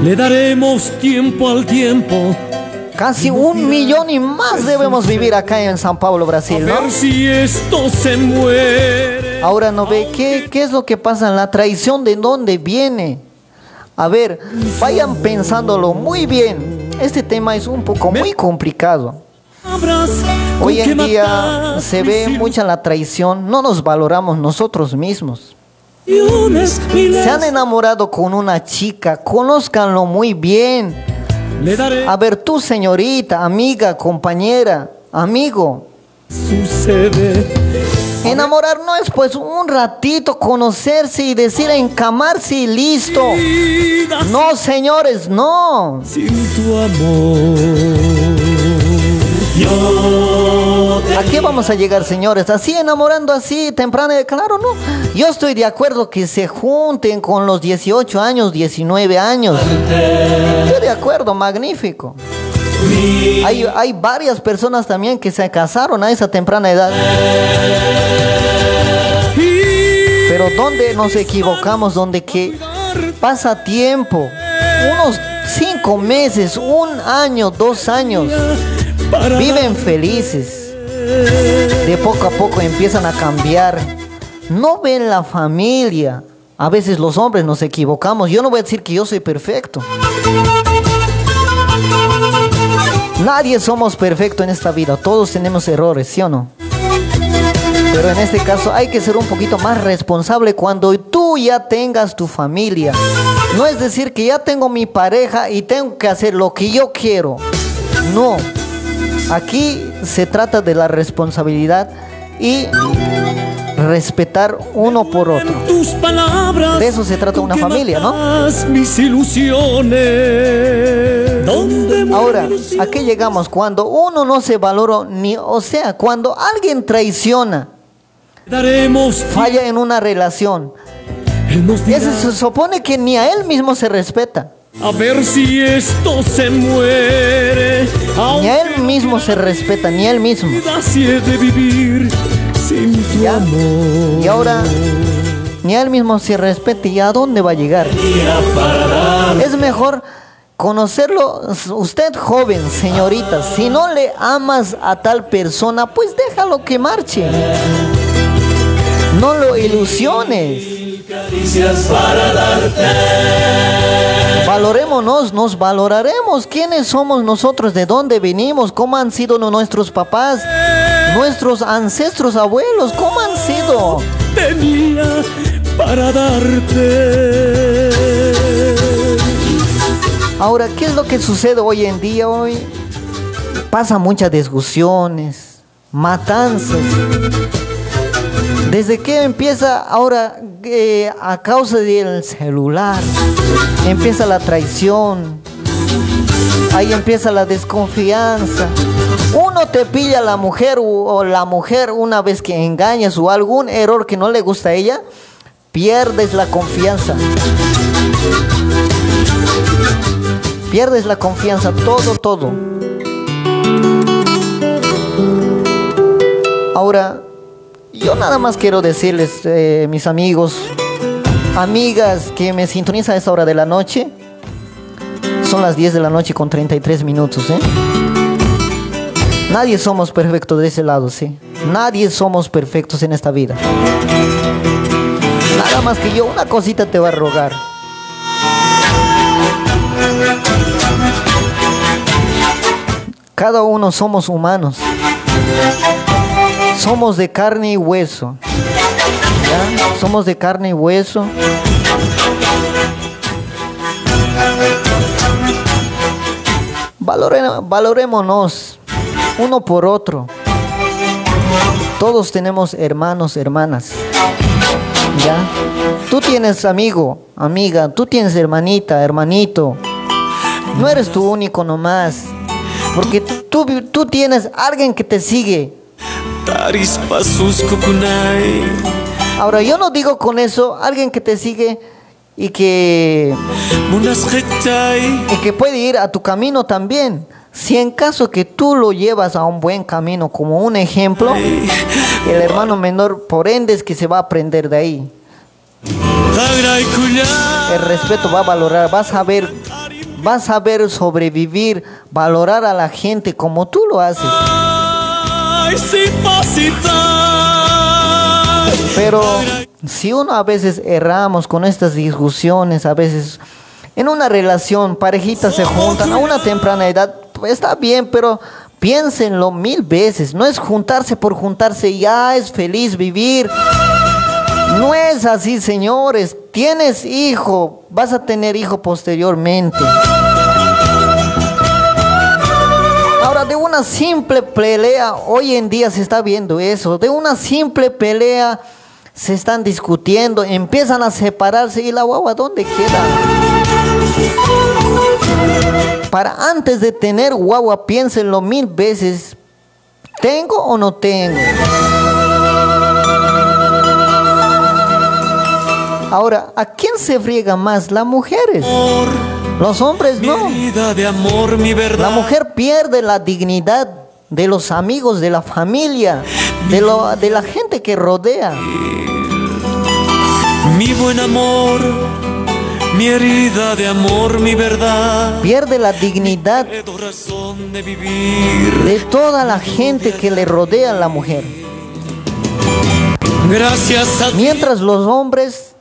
Speaker 8: Le daremos tiempo al tiempo.
Speaker 2: Casi un millón y más debemos vivir acá en San Paulo, Brasil, ¿no?
Speaker 8: Si esto se muere.
Speaker 2: Ahora no ve qué, qué es lo que pasa, la traición de dónde viene. A ver, vayan pensándolo muy bien. Este tema es un poco muy complicado. Hoy en día se ve mucha la traición, no nos valoramos nosotros mismos. Se han enamorado con una chica, conózcanlo muy bien. A ver, tú señorita, amiga, compañera, amigo,
Speaker 8: sucede.
Speaker 2: Enamorar no es pues un ratito conocerse y decir encamarse y listo. No, señores, no.
Speaker 8: sin tu amor.
Speaker 2: ¿A qué vamos a llegar, señores? Así enamorando así temprano, claro, no. Yo estoy de acuerdo que se junten con los 18 años, 19 años. Yo de acuerdo, magnífico. Hay, hay varias personas también que se casaron a esa temprana edad. Pero donde nos equivocamos, donde que pasa tiempo, unos cinco meses, un año, dos años, viven felices. De poco a poco empiezan a cambiar. No ven la familia. A veces los hombres nos equivocamos. Yo no voy a decir que yo soy perfecto. Nadie somos perfectos en esta vida. Todos tenemos errores, ¿sí o no? Pero en este caso hay que ser un poquito más responsable cuando tú ya tengas tu familia. No es decir que ya tengo mi pareja y tengo que hacer lo que yo quiero. No. Aquí se trata de la responsabilidad y respetar uno por otro. De eso se trata una familia, ¿no?
Speaker 8: matas Mis ilusiones. ¿Dónde
Speaker 2: Ahora,
Speaker 8: muere
Speaker 2: ¿a qué llegamos? Cuando uno no se valora ni, o sea, cuando alguien traiciona, falla en una relación. Ese se supone que ni a él mismo se respeta.
Speaker 8: a ver si esto se muere.
Speaker 2: Ni a él mismo se respeta, ni a él mismo. Y ahora ni a él mismo se respeta y a dónde va a llegar. Es mejor conocerlo usted joven, señorita. Si no le amas a tal persona, pues déjalo que marche. No lo ilusiones. Valorémonos, nos valoraremos. ¿Quiénes somos nosotros? ¿De dónde venimos? ¿Cómo han sido nuestros papás? Nuestros ancestros, abuelos, ¿cómo han sido?
Speaker 8: tenía para darte.
Speaker 2: Ahora, ¿qué es lo que sucede hoy en día? Hoy pasa muchas discusiones, matanzas. Desde que empieza ahora, eh, a causa del celular, empieza la traición, ahí empieza la desconfianza. Uno te pilla a la mujer o la mujer una vez que engañas o algún error que no le gusta a ella, pierdes la confianza. Pierdes la confianza, todo, todo. Ahora, yo nada más quiero decirles, eh, mis amigos, amigas que me sintonizan a esta hora de la noche, son las 10 de la noche con 33 minutos, ¿eh? Nadie somos perfectos de ese lado, ¿sí? Nadie somos perfectos en esta vida. Nada más que yo, una cosita te va a rogar. Cada uno somos humanos. Somos de carne y hueso. ¿ya? Somos de carne y hueso. Valore- valorémonos uno por otro. Todos tenemos hermanos, hermanas. ¿Ya? Tú tienes amigo, amiga, tú tienes hermanita, hermanito. No eres tú único nomás. Porque tú, tú tienes alguien que te sigue. Ahora, yo no digo con eso alguien que te sigue y que, y que puede ir a tu camino también. Si en caso que tú lo llevas a un buen camino como un ejemplo, el hermano menor por ende es que se va a aprender de ahí. El respeto va a valorar, vas a ver, vas a ver sobrevivir, valorar a la gente como tú lo haces. Pero si uno a veces erramos con estas discusiones, a veces en una relación, parejitas se juntan a una temprana edad, pues está bien, pero piénsenlo mil veces. No es juntarse por juntarse, ya es feliz vivir. No es así, señores. Tienes hijo, vas a tener hijo posteriormente. Ahora, de una simple pelea, hoy en día se está viendo eso, de una simple pelea se están discutiendo, empiezan a separarse y la guagua, ¿dónde queda? Para antes de tener guagua, piénsenlo mil veces, ¿tengo o no tengo? Ahora, ¿a quién se friega más? Las mujeres. Los hombres no. La mujer pierde la dignidad de los amigos, de la familia, de, lo- de la gente que rodea.
Speaker 8: Mi buen amor. Mi herida de amor, mi verdad.
Speaker 2: Pierde la dignidad
Speaker 8: de vivir.
Speaker 2: de toda la gente que le rodea a la mujer.
Speaker 8: Gracias a.
Speaker 2: Mientras los hombres,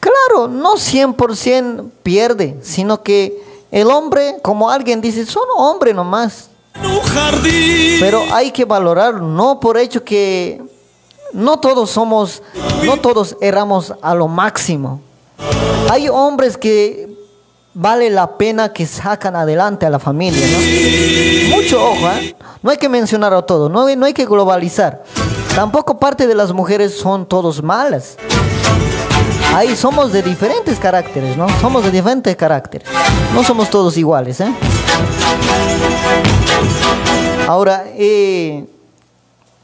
Speaker 2: claro, no 100% pierde, sino que el hombre, como alguien dice, son hombre nomás. Pero hay que valorar, no por hecho que no todos somos, no todos erramos a lo máximo. Hay hombres que vale la pena que sacan adelante a la familia, ¿no? Mucho ojo, ¿eh? No hay que mencionar a todo, no, hay- no hay que globalizar. Tampoco parte de las mujeres son todos malas. Ahí somos de diferentes caracteres, ¿no? Somos de diferentes caracteres. No somos todos iguales, ¿eh? Ahora, eh,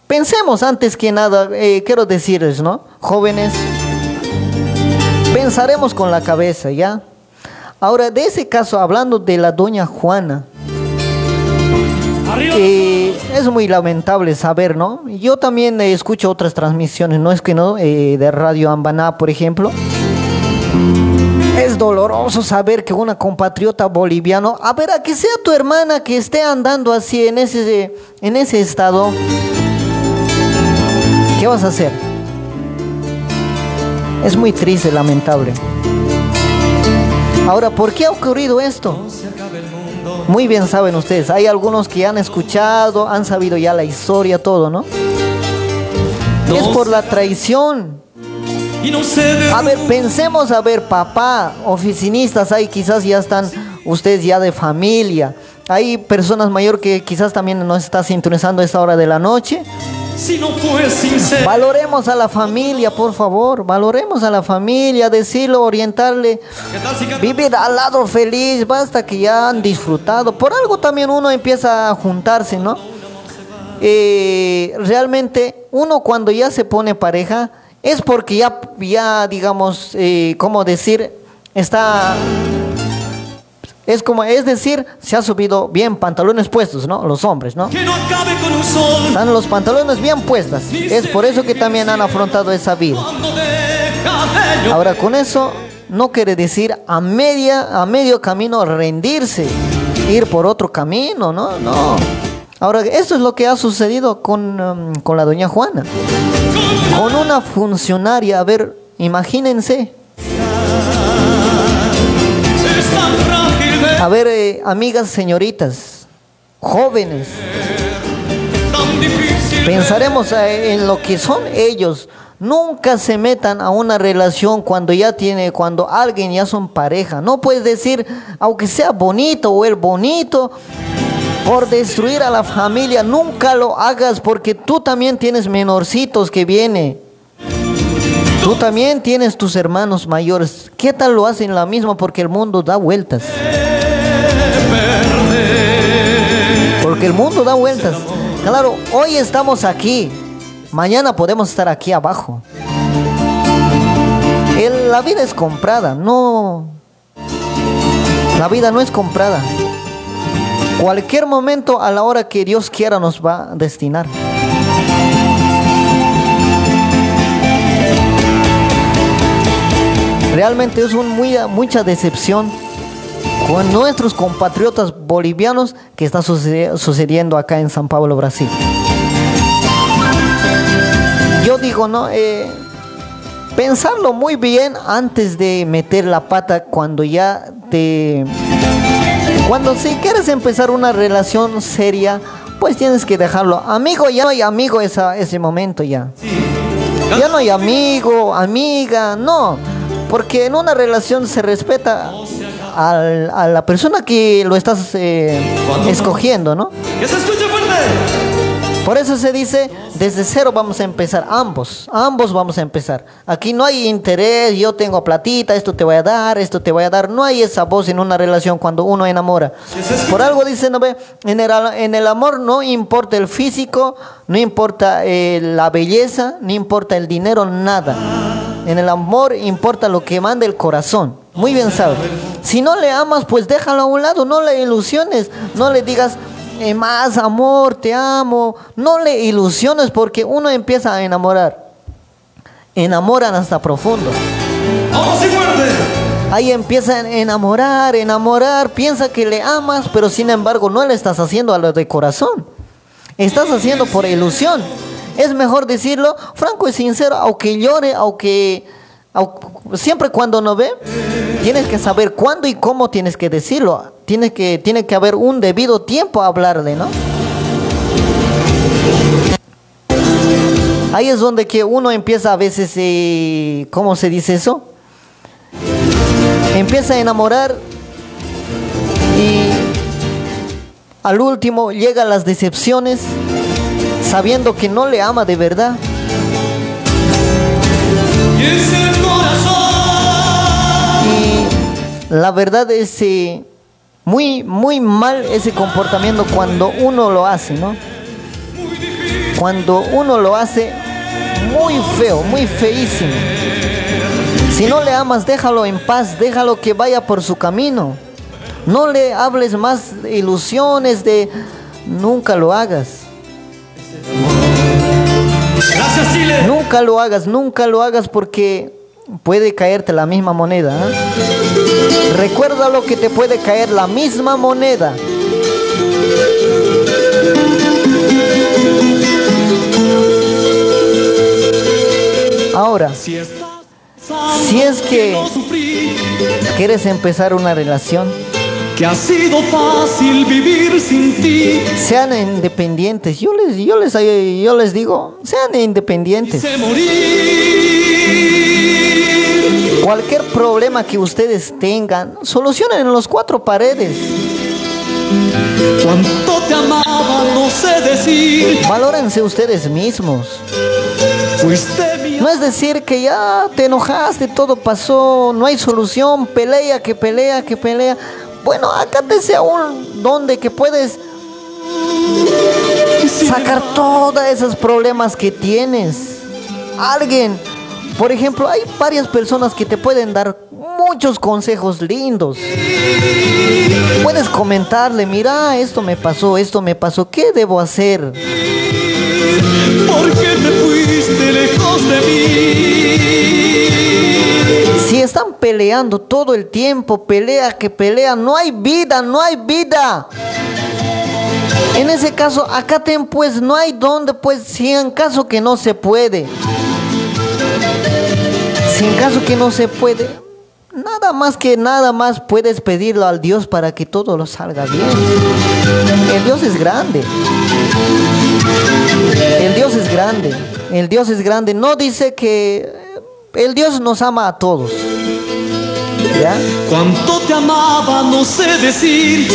Speaker 2: pensemos antes que nada, eh, quiero decirles, ¿no? Jóvenes, pensaremos con la cabeza, ¿ya? Ahora, de ese caso, hablando de la doña Juana, eh, es muy lamentable saber, ¿no? Yo también eh, escucho otras transmisiones, no es que no, Eh, de Radio Ambaná, por ejemplo. Es doloroso saber que una compatriota boliviano, a ver, a que sea tu hermana que esté andando así en ese, en ese estado, ¿qué vas a hacer? Es muy triste, lamentable. Ahora, ¿por qué ha ocurrido esto? Muy bien saben ustedes, hay algunos que han escuchado, han sabido ya la historia, todo, ¿no? Es por la traición. A ver, pensemos, a ver, papá, oficinistas, hay quizás ya están ustedes ya de familia. Hay personas mayores que quizás también nos está sintonizando a esta hora de la noche.
Speaker 8: Si no fue sincero.
Speaker 2: Valoremos a la familia, por favor. Valoremos a la familia, decirlo, orientarle. Vivir al lado feliz, basta que ya han disfrutado. Por algo también uno empieza a juntarse, ¿no? Eh, realmente uno cuando ya se pone pareja es porque ya, ya digamos, eh, ¿cómo decir? Está... Es como, es decir, se ha subido bien pantalones puestos, ¿no? Los hombres, ¿no?
Speaker 8: Que no acabe con un sol.
Speaker 2: Están los pantalones bien puestas. Es por eso que también han afrontado esa vida. Ahora, con eso no quiere decir a media, a medio camino rendirse, ir por otro camino, no, no. Ahora, esto es lo que ha sucedido con, um, con la doña Juana. Con una funcionaria, a ver, imagínense. A ver, eh, amigas señoritas, jóvenes. Pensaremos eh, en lo que son ellos. Nunca se metan a una relación cuando ya tiene, cuando alguien ya son pareja. No puedes decir, aunque sea bonito o el bonito, por destruir a la familia. Nunca lo hagas porque tú también tienes menorcitos que viene. Tú también tienes tus hermanos mayores. ¿Qué tal lo hacen la misma? Porque el mundo da vueltas. Porque el mundo da vueltas. Claro, hoy estamos aquí. Mañana podemos estar aquí abajo. La vida es comprada, no. La vida no es comprada. Cualquier momento a la hora que Dios quiera nos va a destinar. Realmente es un mucha decepción con nuestros compatriotas bolivianos que está sucediendo acá en San Pablo, Brasil. Yo digo, ¿no? Eh, pensarlo muy bien antes de meter la pata cuando ya te... Cuando si quieres empezar una relación seria, pues tienes que dejarlo. Amigo, ya no hay amigo esa, ese momento ya. Ya no hay amigo, amiga, no. Porque en una relación se respeta al- a la persona que lo estás eh, escogiendo, ¿no?
Speaker 8: Que se escuche fuerte.
Speaker 2: Por eso se dice, desde cero vamos a empezar, ambos, ambos vamos a empezar. Aquí no hay interés, yo tengo platita, esto te voy a dar, esto te voy a dar. No hay esa voz en una relación cuando uno enamora. Por algo dice, no ve, en el, en el amor no importa el físico, no importa eh, la belleza, no importa el dinero, nada. En el amor importa lo que manda el corazón. Muy bien sabes. Si no le amas, pues déjalo a un lado, no le ilusiones, no le digas, eh, más amor, te amo. No le ilusiones porque uno empieza a enamorar. Enamoran hasta profundo.
Speaker 8: Vamos y fuerte.
Speaker 2: Ahí empiezan a enamorar, enamorar. Piensa que le amas, pero sin embargo no le estás haciendo a lo de corazón. Estás haciendo por ilusión. Es mejor decirlo franco y sincero, aunque llore, aunque, au- siempre cuando no ve, tienes que saber cuándo y cómo tienes que decirlo. Tiene que, tiene que haber un debido tiempo a hablarle, ¿no? Ahí es donde que uno empieza a veces, eh, ¿cómo se dice eso? Empieza a enamorar y al último llegan las decepciones sabiendo que no le ama de verdad. La verdad es eh, muy, muy mal ese comportamiento cuando uno lo hace, ¿no? cuando uno lo hace muy feo, muy feísimo. Si no le amas, déjalo en paz, déjalo que vaya por su camino. No le hables más ilusiones de nunca lo hagas. Nunca lo hagas, nunca lo hagas porque puede caerte la misma moneda. ¿ah? Recuerda lo que te puede caer la misma moneda. Ahora,
Speaker 8: Si
Speaker 2: es que quieres empezar una relación,
Speaker 8: que ha sido fácil vivir sin ti.
Speaker 2: sean independientes. Yo les, yo les, yo les digo, sean independientes. Cualquier problema que ustedes tengan, solucionen en los cuatro paredes.
Speaker 8: Cuánto te amaba, no sé decir.
Speaker 2: Valórense ustedes mismos. No es decir que ya te enojaste, todo pasó, no hay solución, pelea, que pelea, que pelea. Bueno, acá te sea un donde que puedes sacar todos esos problemas que tienes. Alguien, por ejemplo, hay varias personas que te pueden dar muchos consejos lindos. Puedes comentarle, mira, esto me pasó, esto me pasó, ¿qué debo hacer?
Speaker 8: ¿Por qué te fuiste lejos de mí?
Speaker 2: Si están peleando todo el tiempo, pelea que pelea, no hay vida, no hay vida. En ese caso, acá ten pues, no hay donde pues, si en caso que no se puede. Si en caso que no se puede, nada más que nada más puedes pedirlo al Dios para que todo lo salga bien. El Dios es grande. El Dios es grande. El Dios es grande. No dice que el Dios nos ama a todos. ¿Ya?
Speaker 8: Cuánto te amaba, no sé decir.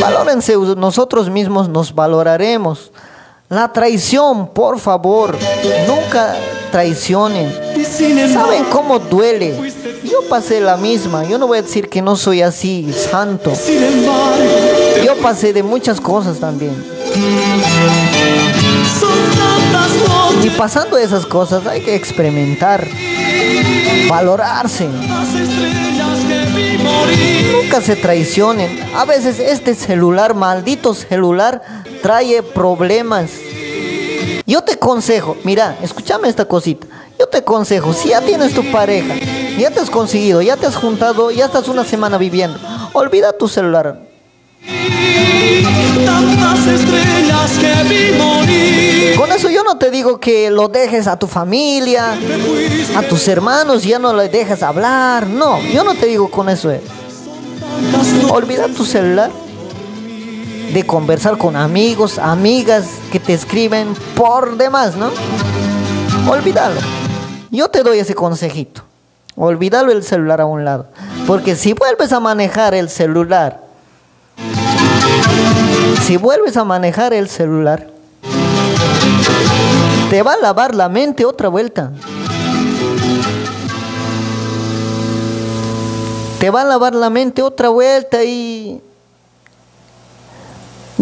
Speaker 2: Valórense, nosotros mismos nos valoraremos. La traición, por favor, nunca traicionen. ¿Saben cómo duele? Yo pasé la misma. Yo no voy a decir que no soy así, santo. Yo pasé de muchas cosas también. Y pasando esas cosas hay que experimentar, valorarse. Nunca se traicionen. A veces este celular, maldito celular, trae problemas. Yo te aconsejo, mira, escúchame esta cosita. Yo te aconsejo, si ya tienes tu pareja, ya te has conseguido, ya te has juntado, ya estás una semana viviendo, olvida tu celular.
Speaker 8: Tantas estrellas que vi morir.
Speaker 2: Con eso yo no te digo que lo dejes a tu familia, a tus hermanos, ya no le dejas hablar. No, yo no te digo con eso. eh. Olvida tu celular de conversar con amigos, amigas que te escriben por demás, ¿no? Olvídalo. Yo te doy ese consejito. Olvídalo el celular a un lado. Porque si vuelves a manejar el celular, si vuelves a manejar el celular, te va a lavar la mente otra vuelta. te va a lavar la mente otra vuelta y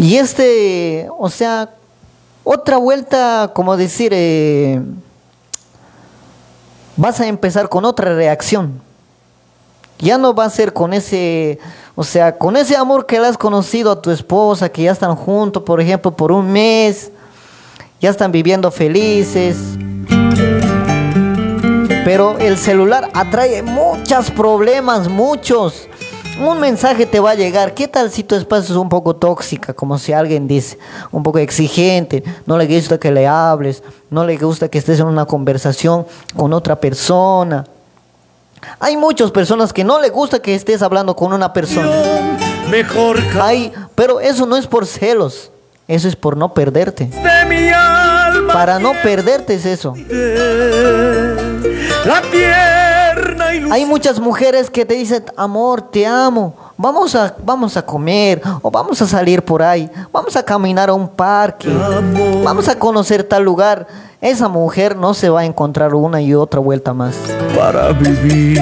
Speaker 2: y este o sea otra vuelta como decir eh, vas a empezar con otra reacción ya no va a ser con ese o sea con ese amor que le has conocido a tu esposa que ya están juntos por ejemplo por un mes ya están viviendo felices pero el celular atrae muchos problemas, muchos. Un mensaje te va a llegar. ¿Qué tal si tu esposa es un poco tóxica? Como si alguien dice, un poco exigente. No le gusta que le hables. No le gusta que estés en una conversación con otra persona. Hay muchas personas que no le gusta que estés hablando con una persona.
Speaker 8: Mejor
Speaker 2: Hay, pero eso no es por celos. Eso es por no perderte.
Speaker 8: de mi alma.
Speaker 2: Para no perderte es eso.
Speaker 8: La ilusión.
Speaker 2: Hay muchas mujeres que te dicen, amor, te amo, vamos a, vamos a comer o vamos a salir por ahí, vamos a caminar a un parque, vamos a conocer tal lugar. Esa mujer no se va a encontrar una y otra vuelta más.
Speaker 8: para vivir.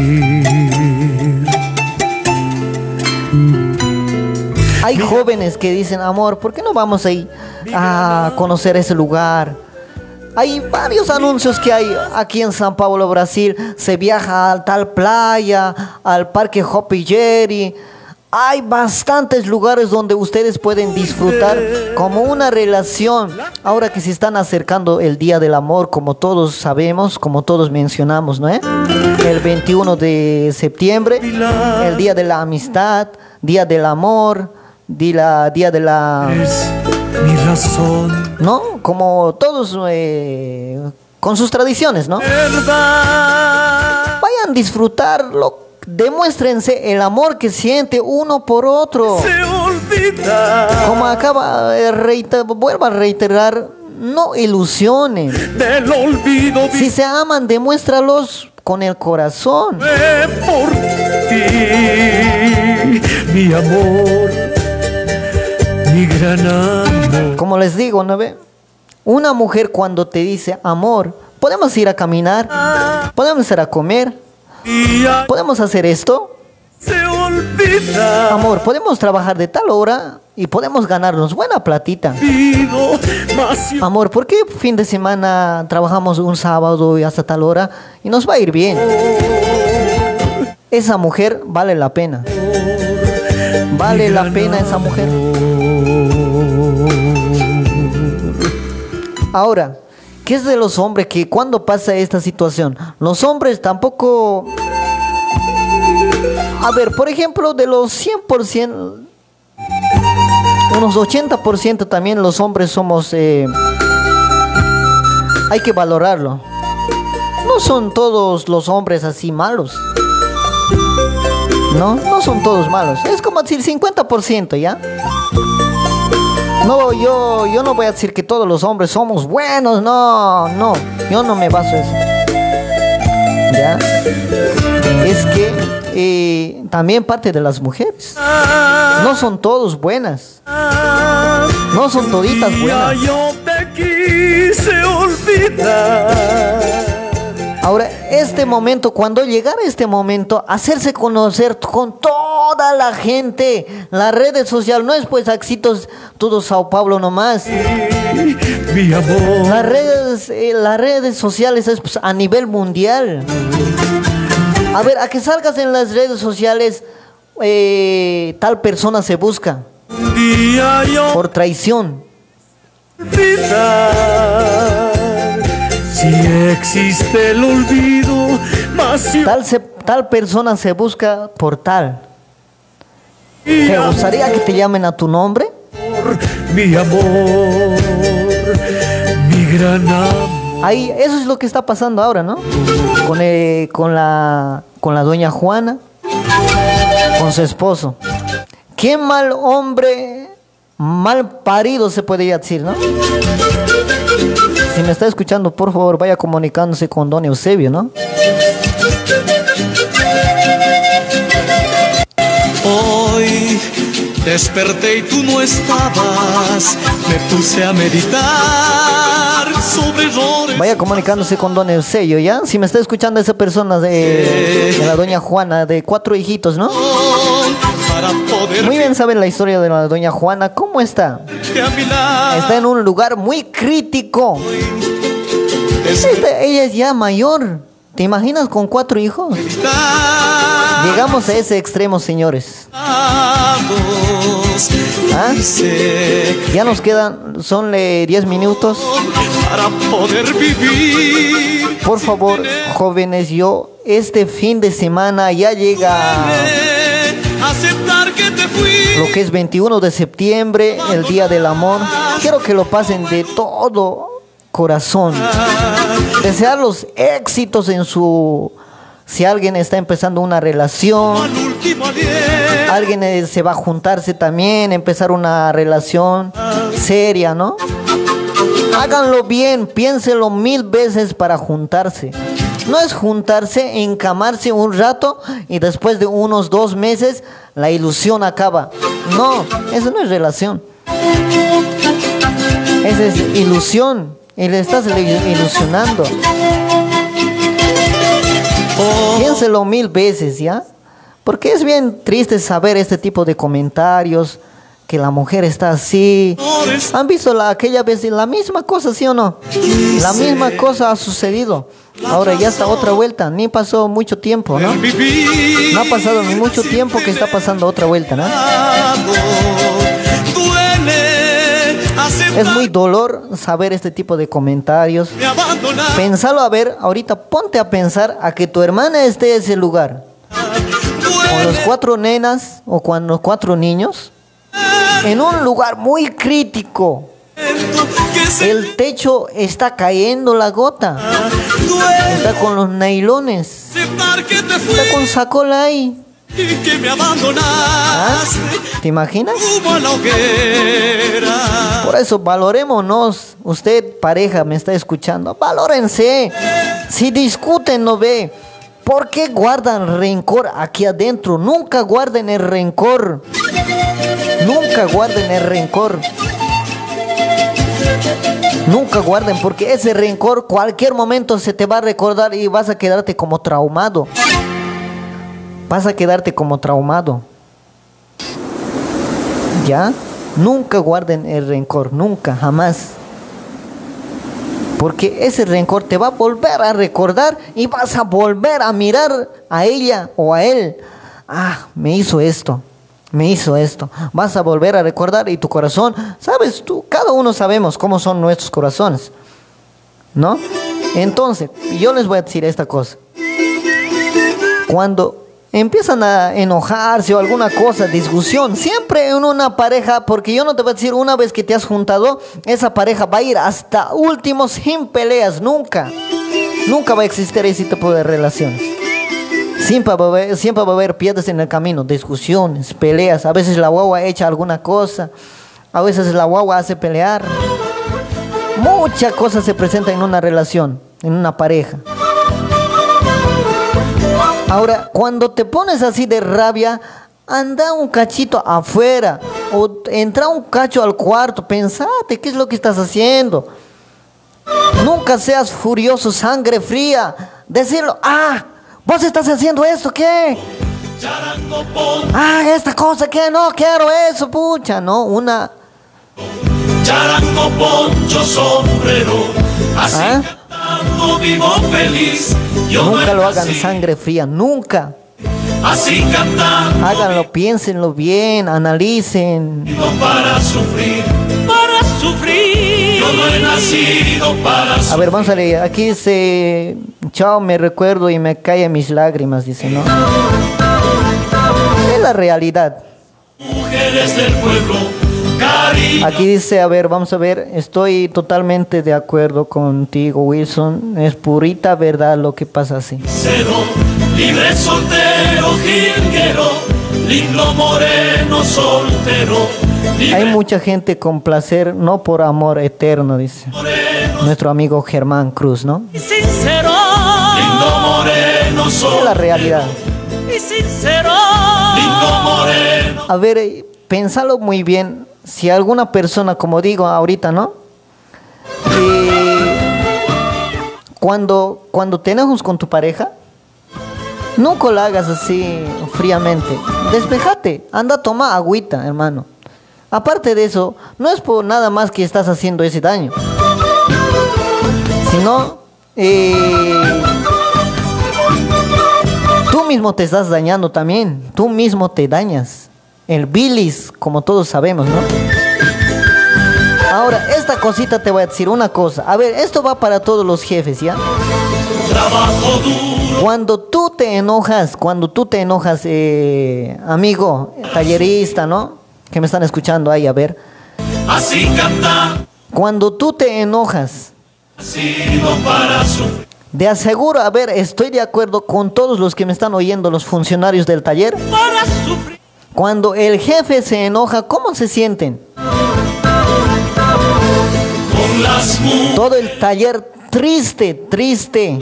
Speaker 2: Hay jóvenes que dicen, amor, ¿por qué no vamos a ir a conocer ese lugar? Hay varios anuncios que hay aquí en San Pablo, Brasil. Se viaja a tal playa, al parque Hopi Jerry. Hay bastantes lugares donde ustedes pueden disfrutar como una relación. Ahora que se están acercando el Día del Amor, como todos sabemos, como todos mencionamos, ¿no? es? El 21 de septiembre, el Día de la Amistad, Día del Amor, día, día de la...
Speaker 8: Mi razón.
Speaker 2: ¿No? Como todos eh, con sus tradiciones, ¿no?
Speaker 8: Verdad.
Speaker 2: Vayan a disfrutarlo. Demuéstrense el amor que siente uno por otro.
Speaker 8: Se olvida
Speaker 2: Como acaba de reiterar, vuelvo a reiterar, no ilusionen.
Speaker 8: del olvido.
Speaker 2: Si se aman, demuéstralos con el corazón.
Speaker 8: Por ti, mi amor, mi gran amor.
Speaker 2: Como les digo, ¿no ve? Una mujer cuando te dice amor, podemos ir a caminar, podemos ir a comer, podemos hacer esto.
Speaker 8: se olvida.
Speaker 2: Amor, podemos trabajar de tal hora y podemos ganarnos buena platita. Amor, ¿por qué fin de semana trabajamos un sábado y hasta tal hora y nos va a ir bien? Esa mujer vale la pena. Vale la pena esa mujer. Ahora, ¿qué es de los hombres que cuando pasa esta situación? Los hombres tampoco... A ver, por ejemplo, de los 100%, unos 80% también los hombres somos... eh, hay que valorarlo. No son todos los hombres así malos. No, no son todos malos. Es como decir 50%, ¿ya? No, yo, yo no voy a decir que todos los hombres somos buenos, no, no. Yo no me baso eso. ¿Ya? Es que eh, también parte de las mujeres. No son todos buenas. No son toditas buenas.
Speaker 8: yo te quise olvidar.
Speaker 2: Ahora, este momento, cuando llegara este momento, hacerse conocer con toda la gente, la red social, no es pues éxitos todo Sao Paulo nomás.
Speaker 8: Mi amor,
Speaker 2: Las redes, eh, las redes sociales es pues, a nivel mundial. A ver, a que salgas en las redes sociales, eh, tal persona se busca por traición.
Speaker 8: olvidar. Si existe el olvido, más
Speaker 2: Tal, se- tal persona se busca por tal. ¿Te gustaría que te llamen a tu nombre?
Speaker 8: mi amor, mi gran amor.
Speaker 2: Ahí, eso es lo que está pasando ahora, ¿no? Con, eh, con, la, con la doña Juana, con su esposo. Qué mal hombre, mal parido se podría decir, ¿no? Si me está escuchando, por favor, vaya comunicándose con don Eusebio, ¿no?
Speaker 8: Hoy desperté y tú no estabas. Me puse a meditar sobre errores.
Speaker 2: Vaya comunicándose con don Eusebio, ¿ya? Si me está escuchando esa persona de, de la doña Juana, de cuatro hijitos, ¿no? Muy bien saben la historia de la doña Juana. ¿Cómo está? Está en un lugar muy crítico. Esta- ella es ya mayor. ¿Te imaginas con cuatro hijos? Llegamos a ese extremo, señores. ¿Ah? Ya nos quedan, son eh, 10 minutos.
Speaker 8: para poder vivir.
Speaker 2: Por favor, jóvenes, yo este fin de semana ya llega
Speaker 8: Aceptar que te fui.
Speaker 2: lo que es 21 de septiembre, el Día del Amor. Quiero que lo pasen de todo corazón. Desear los éxitos en su... Si alguien está empezando una relación, alguien eh, se va a juntarse también, empezar una relación seria, ¿no? Háganlo bien, piénselo mil veces para juntarse. No es juntarse, encamarse un rato y después de unos dos meses la ilusión acaba. No, eso no es relación. Esa es ilusión. Y le estás ilu- ilusionando. Piénselo mil veces, ¿ya? Porque es bien triste saber este tipo de comentarios que la mujer está así. ¿Han visto la, aquella vez la misma cosa, sí o no? La misma cosa ha sucedido. Ahora ya está otra vuelta, ni pasó mucho tiempo, ¿no? No ha pasado ni mucho tiempo que está pasando otra vuelta, ¿no? Es muy dolor saber este tipo de comentarios. Pensalo a ver, ahorita ponte a pensar a que tu hermana esté en ese lugar. Con los cuatro nenas o con los cuatro niños. En un lugar muy crítico. El techo está cayendo la gota. Está con los nailones. Está con sacola ¿Ah? ¿Te imaginas? Por eso, valorémonos. Usted, pareja, me está escuchando. Valórense. Si discuten, no ve. ¿Por qué guardan rencor aquí adentro? Nunca guarden el rencor. Nunca guarden el rencor. Nunca guarden porque ese rencor cualquier momento se te va a recordar y vas a quedarte como traumado. Vas a quedarte como traumado. ¿Ya? Nunca guarden el rencor, nunca, jamás. Porque ese rencor te va a volver a recordar y vas a volver a mirar a ella o a él. Ah, me hizo esto, me hizo esto. Vas a volver a recordar y tu corazón, sabes, tú, cada uno sabemos cómo son nuestros corazones. ¿No? Entonces, yo les voy a decir esta cosa. Cuando empiezan a enojarse o alguna cosa, discusión, siempre en una pareja, porque yo no te voy a decir una vez que te has juntado, esa pareja va a ir hasta último sin peleas, nunca. Nunca va a existir ese tipo de relaciones. Siempre va, a haber, siempre va a haber piedras en el camino, discusiones, peleas. A veces la guagua echa alguna cosa, a veces la guagua hace pelear. Muchas cosas se presentan en una relación, en una pareja. Ahora, cuando te pones así de rabia, anda un cachito afuera o entra un cacho al cuarto, pensate qué es lo que estás haciendo. Nunca seas furioso, sangre fría. Decirlo, ah, vos estás haciendo esto, ¿qué? Ah, esta cosa, ¿qué? No quiero eso, pucha, no, una...
Speaker 8: Charango, poncho, sombrero, así
Speaker 2: ¿Ah?
Speaker 8: cantando vivo feliz. Yo
Speaker 2: Nunca lo hagan
Speaker 8: nací
Speaker 2: sangre fría, nunca.
Speaker 8: Así cantando
Speaker 2: Háganlo, piénsenlo bien, analicen.
Speaker 8: para sufrir, para sufrir.
Speaker 2: A ver, vamos a leer. Aquí dice, chao, me recuerdo y me caen mis lágrimas, dice, ¿no? Es la realidad.
Speaker 8: Mujeres del pueblo, cariño.
Speaker 2: Aquí dice, a ver, vamos a ver, estoy totalmente de acuerdo contigo, Wilson. Es purita verdad lo que pasa así.
Speaker 8: Cero, libre soltero, jilguero, lindo moreno soltero,
Speaker 2: Hay mucha gente con placer, no por amor eterno, dice. Nuestro amigo Germán Cruz, ¿no?
Speaker 8: sincero, lindo moreno
Speaker 2: Es la realidad.
Speaker 8: y sincero, lindo moreno.
Speaker 2: A ver, eh, pensalo muy bien. Si alguna persona, como digo ahorita, ¿no? Eh, cuando, cuando te enojas con tu pareja, nunca lo hagas así fríamente. Despejate, anda a tomar agüita, hermano. Aparte de eso, no es por nada más que estás haciendo ese daño. Sino, eh, Tú mismo te estás dañando también. Tú mismo te dañas. El bilis, como todos sabemos, ¿no? Ahora, esta cosita te voy a decir una cosa. A ver, esto va para todos los jefes, ¿ya?
Speaker 8: Trabajo duro,
Speaker 2: Cuando tú te enojas, cuando tú te enojas, eh, amigo, tallerista, ¿no? Que me están escuchando ahí, a ver.
Speaker 8: así cantando,
Speaker 2: Cuando tú te enojas,
Speaker 8: para sufrir.
Speaker 2: de aseguro, a ver, estoy de acuerdo con todos los que me están oyendo, los funcionarios del taller.
Speaker 8: Para sufrir,
Speaker 2: Cuando el jefe se enoja, ¿cómo se sienten? Todo el taller triste, triste.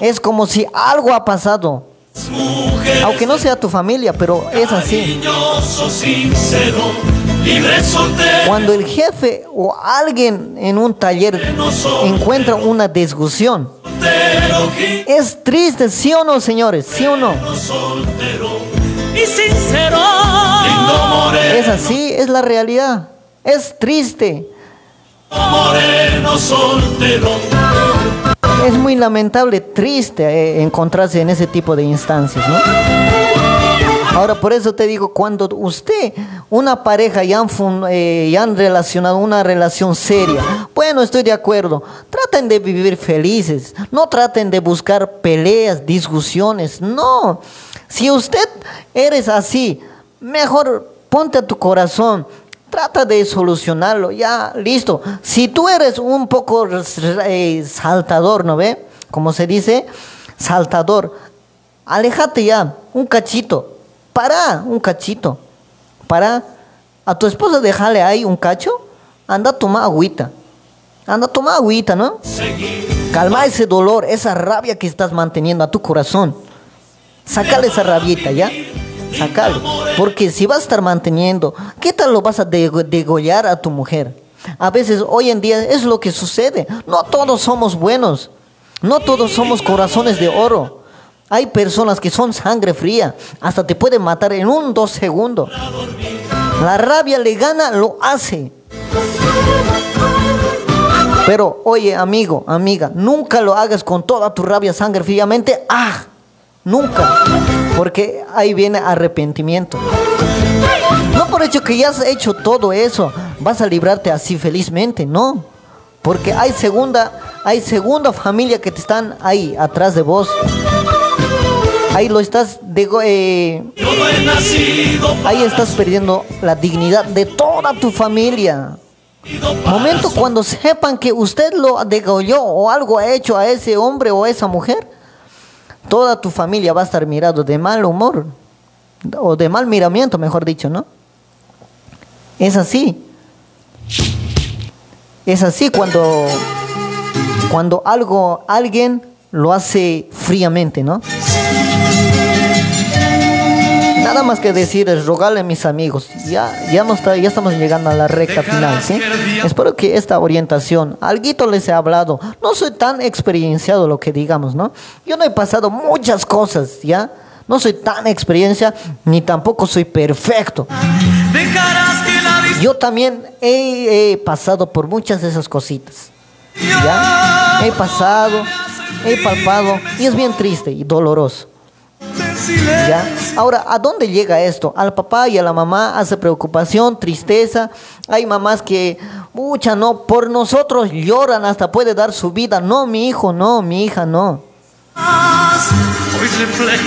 Speaker 2: Es como si algo ha pasado. Aunque no sea tu familia, pero es así. Cuando el jefe o alguien en un taller encuentra una discusión, es triste, ¿sí o no, señores? ¿Sí o no? Es así, es la realidad. Es triste.
Speaker 8: Moreno soltero.
Speaker 2: Es muy lamentable, triste eh, encontrarse en ese tipo de instancias, ¿no? Ahora, por eso te digo, cuando usted, una pareja, ya eh, ya han relacionado una relación seria, bueno, estoy de acuerdo, traten de vivir felices, no traten de buscar peleas, discusiones, no. Si usted eres así, mejor ponte a tu corazón, trata de solucionarlo, ya, listo. Si tú eres un poco saltador, ¿no ve? Como se dice, saltador, aléjate ya, un cachito, para, un cachito, para. A tu esposa déjale ahí un cacho, anda a tomar agüita, anda a tomar agüita, ¿no? Calma ese dolor, esa rabia que estás manteniendo a tu corazón. Sácale esa rabieta, ¿ya? Sácale. Porque si vas a estar manteniendo, ¿qué tal lo vas a dego- degollar a tu mujer? A veces hoy en día es lo que sucede. No todos somos buenos. No todos somos corazones de oro. Hay personas que son sangre fría. Hasta te pueden matar en un dos segundos. La rabia le gana, lo hace. Pero oye, amigo, amiga, nunca lo hagas con toda tu rabia, sangre fríamente. ¡Ah! Nunca. Porque ahí viene arrepentimiento. No por hecho que ya has hecho todo eso, vas a librarte así felizmente, no. Porque hay segunda, hay segunda familia que te están ahí atrás de vos. Ahí lo estás dego- eh, ahí estás perdiendo la dignidad de toda tu familia. Momento cuando sepan que usted lo degolló o algo ha hecho a ese hombre o a esa mujer, toda tu familia va a estar mirando de mal humor o de mal miramiento, mejor dicho, ¿no? Es así. Es así cuando cuando algo alguien lo hace fríamente, ¿no? Nada más que decir es rogarle a mis amigos. Ya, ya, hemos ta- ya estamos llegando a la recta final, ¿sí? Espero que esta orientación, alguito les he hablado. No soy tan experienciado lo que digamos, ¿no? Yo no he pasado muchas cosas, ¿ya? No soy tan experiencia, ni tampoco soy perfecto. Yo también he, he pasado por muchas de esas cositas. ¿Ya? He pasado, he palpado, y es bien triste y doloroso. ¿Ya? Ahora, ¿a dónde llega esto? Al papá y a la mamá hace preocupación, tristeza. Hay mamás que, mucha, no, por nosotros lloran, hasta puede dar su vida. No, mi hijo, no, mi hija, no.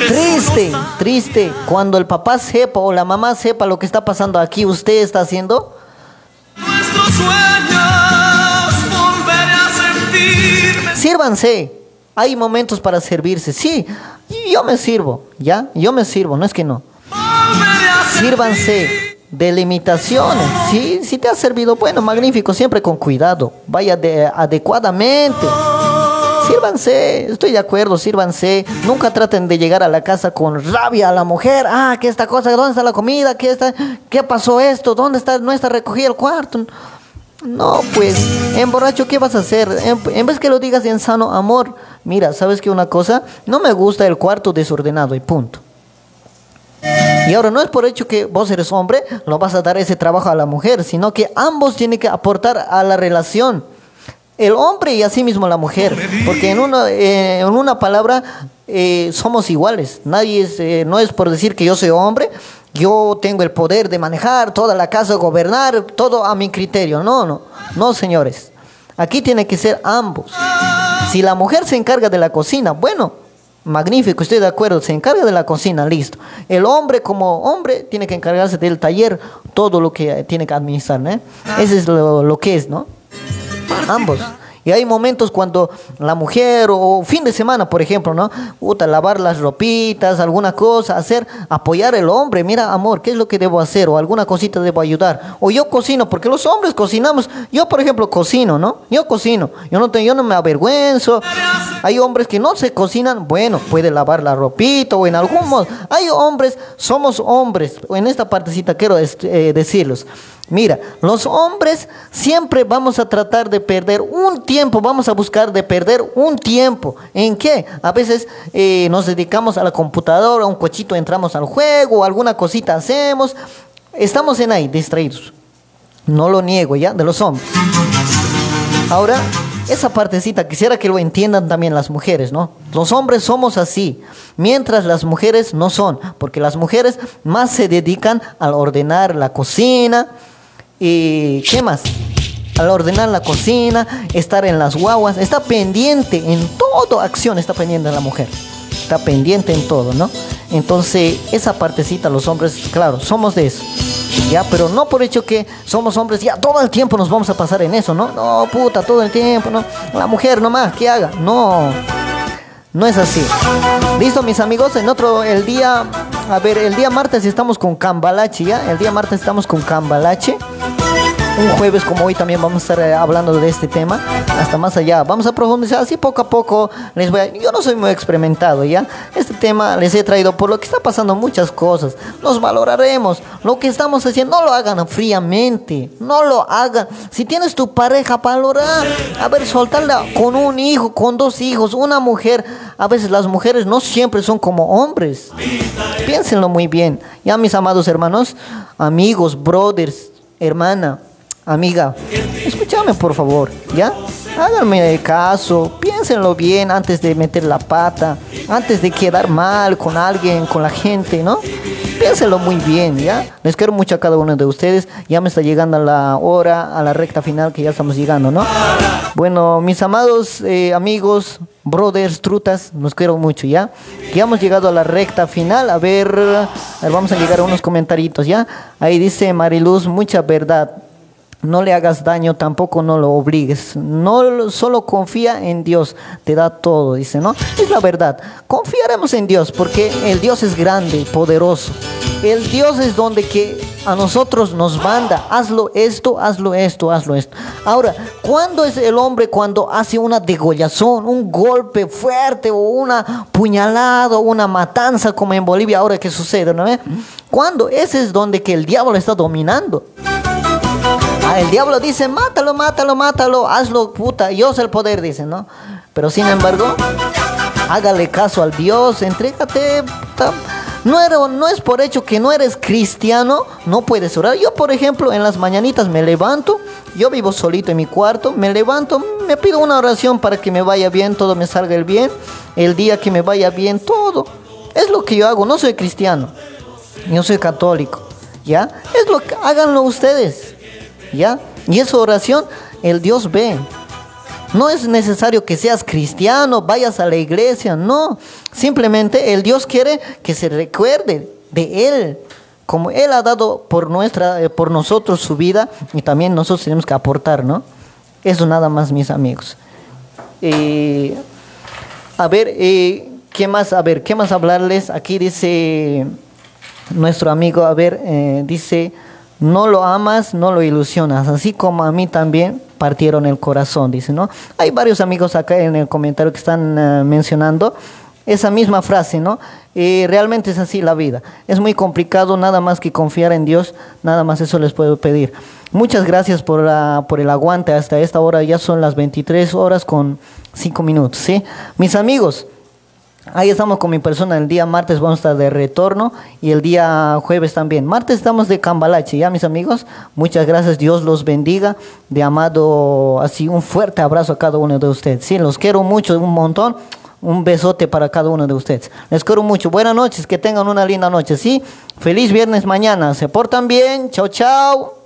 Speaker 2: Triste, triste. Cuando el papá sepa o la mamá sepa lo que está pasando aquí, usted está haciendo, sírvanse. Hay momentos para servirse. Sí, yo me sirvo, ¿ya? Yo me sirvo, no es que no. Sírvanse de limitaciones. Sí, si te ha servido, bueno, magnífico, siempre con cuidado. Vaya de- adecuadamente. Sírvanse, estoy de acuerdo, sírvanse. Nunca traten de llegar a la casa con rabia a la mujer. Ah, que esta cosa, ¿dónde está la comida? ¿Qué, está, ¿Qué pasó esto? ¿Dónde está? No está recogido el cuarto. No, pues, en borracho, ¿qué vas a hacer? En, vez que lo digas en sano amor, mira, ¿sabes qué una cosa? No me gusta el cuarto desordenado y punto. Y ahora no es por hecho que vos eres hombre, lo vas a dar ese trabajo a la mujer, sino que ambos tienen que aportar a la relación. El hombre y asimismo la mujer. Porque en una, eh, en una palabra eh, somos iguales. Nadie es, eh, no es por decir que yo soy hombre, yo tengo el poder de manejar toda la casa, gobernar todo a mi criterio. No, no, no, señores. Aquí tiene que ser ambos. Si la mujer se encarga de la cocina, bueno, magnífico, estoy de acuerdo, se encarga de la cocina, listo. El hombre como hombre tiene que encargarse del taller, todo lo que eh, tiene que administrar, ¿no? Ese es lo, lo que es, ¿no? Ambos. Y hay momentos cuando la mujer o fin de semana, por ejemplo, ¿no? Puta, lavar las ropitas, alguna cosa, hacer, apoyar el hombre. Mira, amor, ¿qué es lo que debo hacer? O alguna cosita debo ayudar. O yo cocino, porque los hombres cocinamos. Yo, por ejemplo, cocino, ¿no? Yo cocino. Yo no, te- yo no me avergüenzo. Hay hombres que no se cocinan. Bueno, puede lavar la ropita o en algún modo. Hay hombres, somos hombres. En esta partecita quiero est- eh, decirlos. Mira, los hombres siempre vamos a tratar de perder un tiempo, vamos a buscar de perder un tiempo. ¿En qué? A veces eh, nos dedicamos a la computadora, un cochito entramos al juego, alguna cosita hacemos. Estamos en ahí, distraídos. No lo niego, ¿ya? De los hombres. Ahora, esa partecita quisiera que lo entiendan también las mujeres, ¿no? Los hombres somos así, mientras las mujeres no son, porque las mujeres más se dedican al ordenar la cocina y ¿qué más? Al ordenar la cocina, estar en las guaguas, está pendiente en todo acción, está pendiente la mujer, está pendiente en todo, ¿no? Entonces, esa partecita los hombres, claro, somos de eso. Ya, pero no por hecho que somos hombres, ya todo el tiempo nos vamos a pasar en eso, ¿no? No, puta, todo el tiempo, ¿no? La mujer nomás, que haga. No, no es así. Listo, mis amigos, en otro, el día, a ver, el día martes estamos con Cambalache, ¿ya? El día martes estamos con Cambalache. Un jueves como hoy también vamos a estar eh, hablando de este tema, hasta más allá. Vamos a profundizar así poco a poco. Les voy a- yo no soy muy experimentado, ¿ya? Este tema les he traído por lo que está pasando muchas cosas. Nos valoraremos. Lo que estamos haciendo, no lo hagan fríamente. No lo hagan. Si tienes tu pareja, valorar. A ver, soltarla con un hijo, con dos hijos, una mujer. A veces las mujeres no siempre son como hombres. Piénsenlo muy bien. Ya, mis amados hermanos, amigos, brothers, hermana, amiga, escúchame por favor, ¿ya? Háganme caso, piénsenlo bien antes de meter la pata, antes de quedar mal con alguien, con la gente, ¿no? Piénsenlo muy bien, ¿ya? Les quiero mucho a cada uno de ustedes. Ya me está llegando la hora, a la recta final que ya estamos llegando, ¿no? Bueno, mis amados eh, amigos, brothers, trutas, los quiero mucho, ¿ya? Ya hemos llegado a la recta final. A ver, a ver, vamos a llegar a unos comentaritos, ¿ya? Ahí dice Mariluz, mucha verdad. No le hagas daño, tampoco no lo obligues. No lo- solo confía en Dios, te da todo, dice, ¿no? Es la verdad. Confiaremos en Dios porque el Dios es grande, poderoso. El Dios es donde que a nosotros nos manda, hazlo esto, hazlo esto, hazlo esto. Ahora, ¿cuándo es el hombre cuando hace una degollazón, un golpe fuerte o una puñalada una matanza como en Bolivia ahora que sucede, ¿no? ¿Cuándo? Ese es donde que el diablo está dominando. Ah, el diablo dice, mátalo, mátalo, mátalo, hazlo, puta, yo sé el poder, dice, ¿no? Pero sin embargo, hágale caso al Dios, entrégate. No, no es por hecho que no eres cristiano, no puedes orar. Yo, por ejemplo, en las mañanitas me levanto, yo vivo solito en mi cuarto, me levanto, me pido una oración para que me vaya bien, todo me salga bien, el día que me vaya bien, todo. Es lo que yo hago, no soy cristiano, yo soy católico, ¿ya? Es lo que háganlo ustedes. Y esa oración el Dios ve. No es necesario que seas cristiano, vayas a la iglesia, no. Simplemente el Dios quiere que se recuerde de Él. Como Él ha dado por, nuestra, eh, por nosotros su vida y también nosotros tenemos que aportar, ¿no? Eso nada más, mis amigos. Eh, a ver, ¿qué más? A ver, ¿qué más hablarles? Aquí dice nuestro amigo, a ver, eh, dice, no lo amas, no lo ilusionas, así como a mí también partieron el corazón, dice, ¿no? Hay varios amigos acá en el comentario que están eh, mencionando esa misma frase, ¿no? Eh, realmente es así la vida. Es muy complicado, nada más que confiar en Dios, nada más eso les puedo pedir. Muchas gracias por, la- por el aguante hasta esta hora, ya son las 23 horas con 5 minutos, ¿sí? Mis amigos, Ahí estamos con mi persona. El día martes vamos a estar de retorno y el día jueves también. Martes estamos de Cambalache, ¿ya mis amigos? Muchas gracias. Dios los bendiga. De amado, así un fuerte abrazo a cada uno de ustedes. Sí, los quiero mucho, un montón. Un besote para cada uno de ustedes. Les quiero mucho. Buenas noches, que tengan una linda noche, ¿sí? Feliz viernes mañana. Se portan bien. Chao, chao.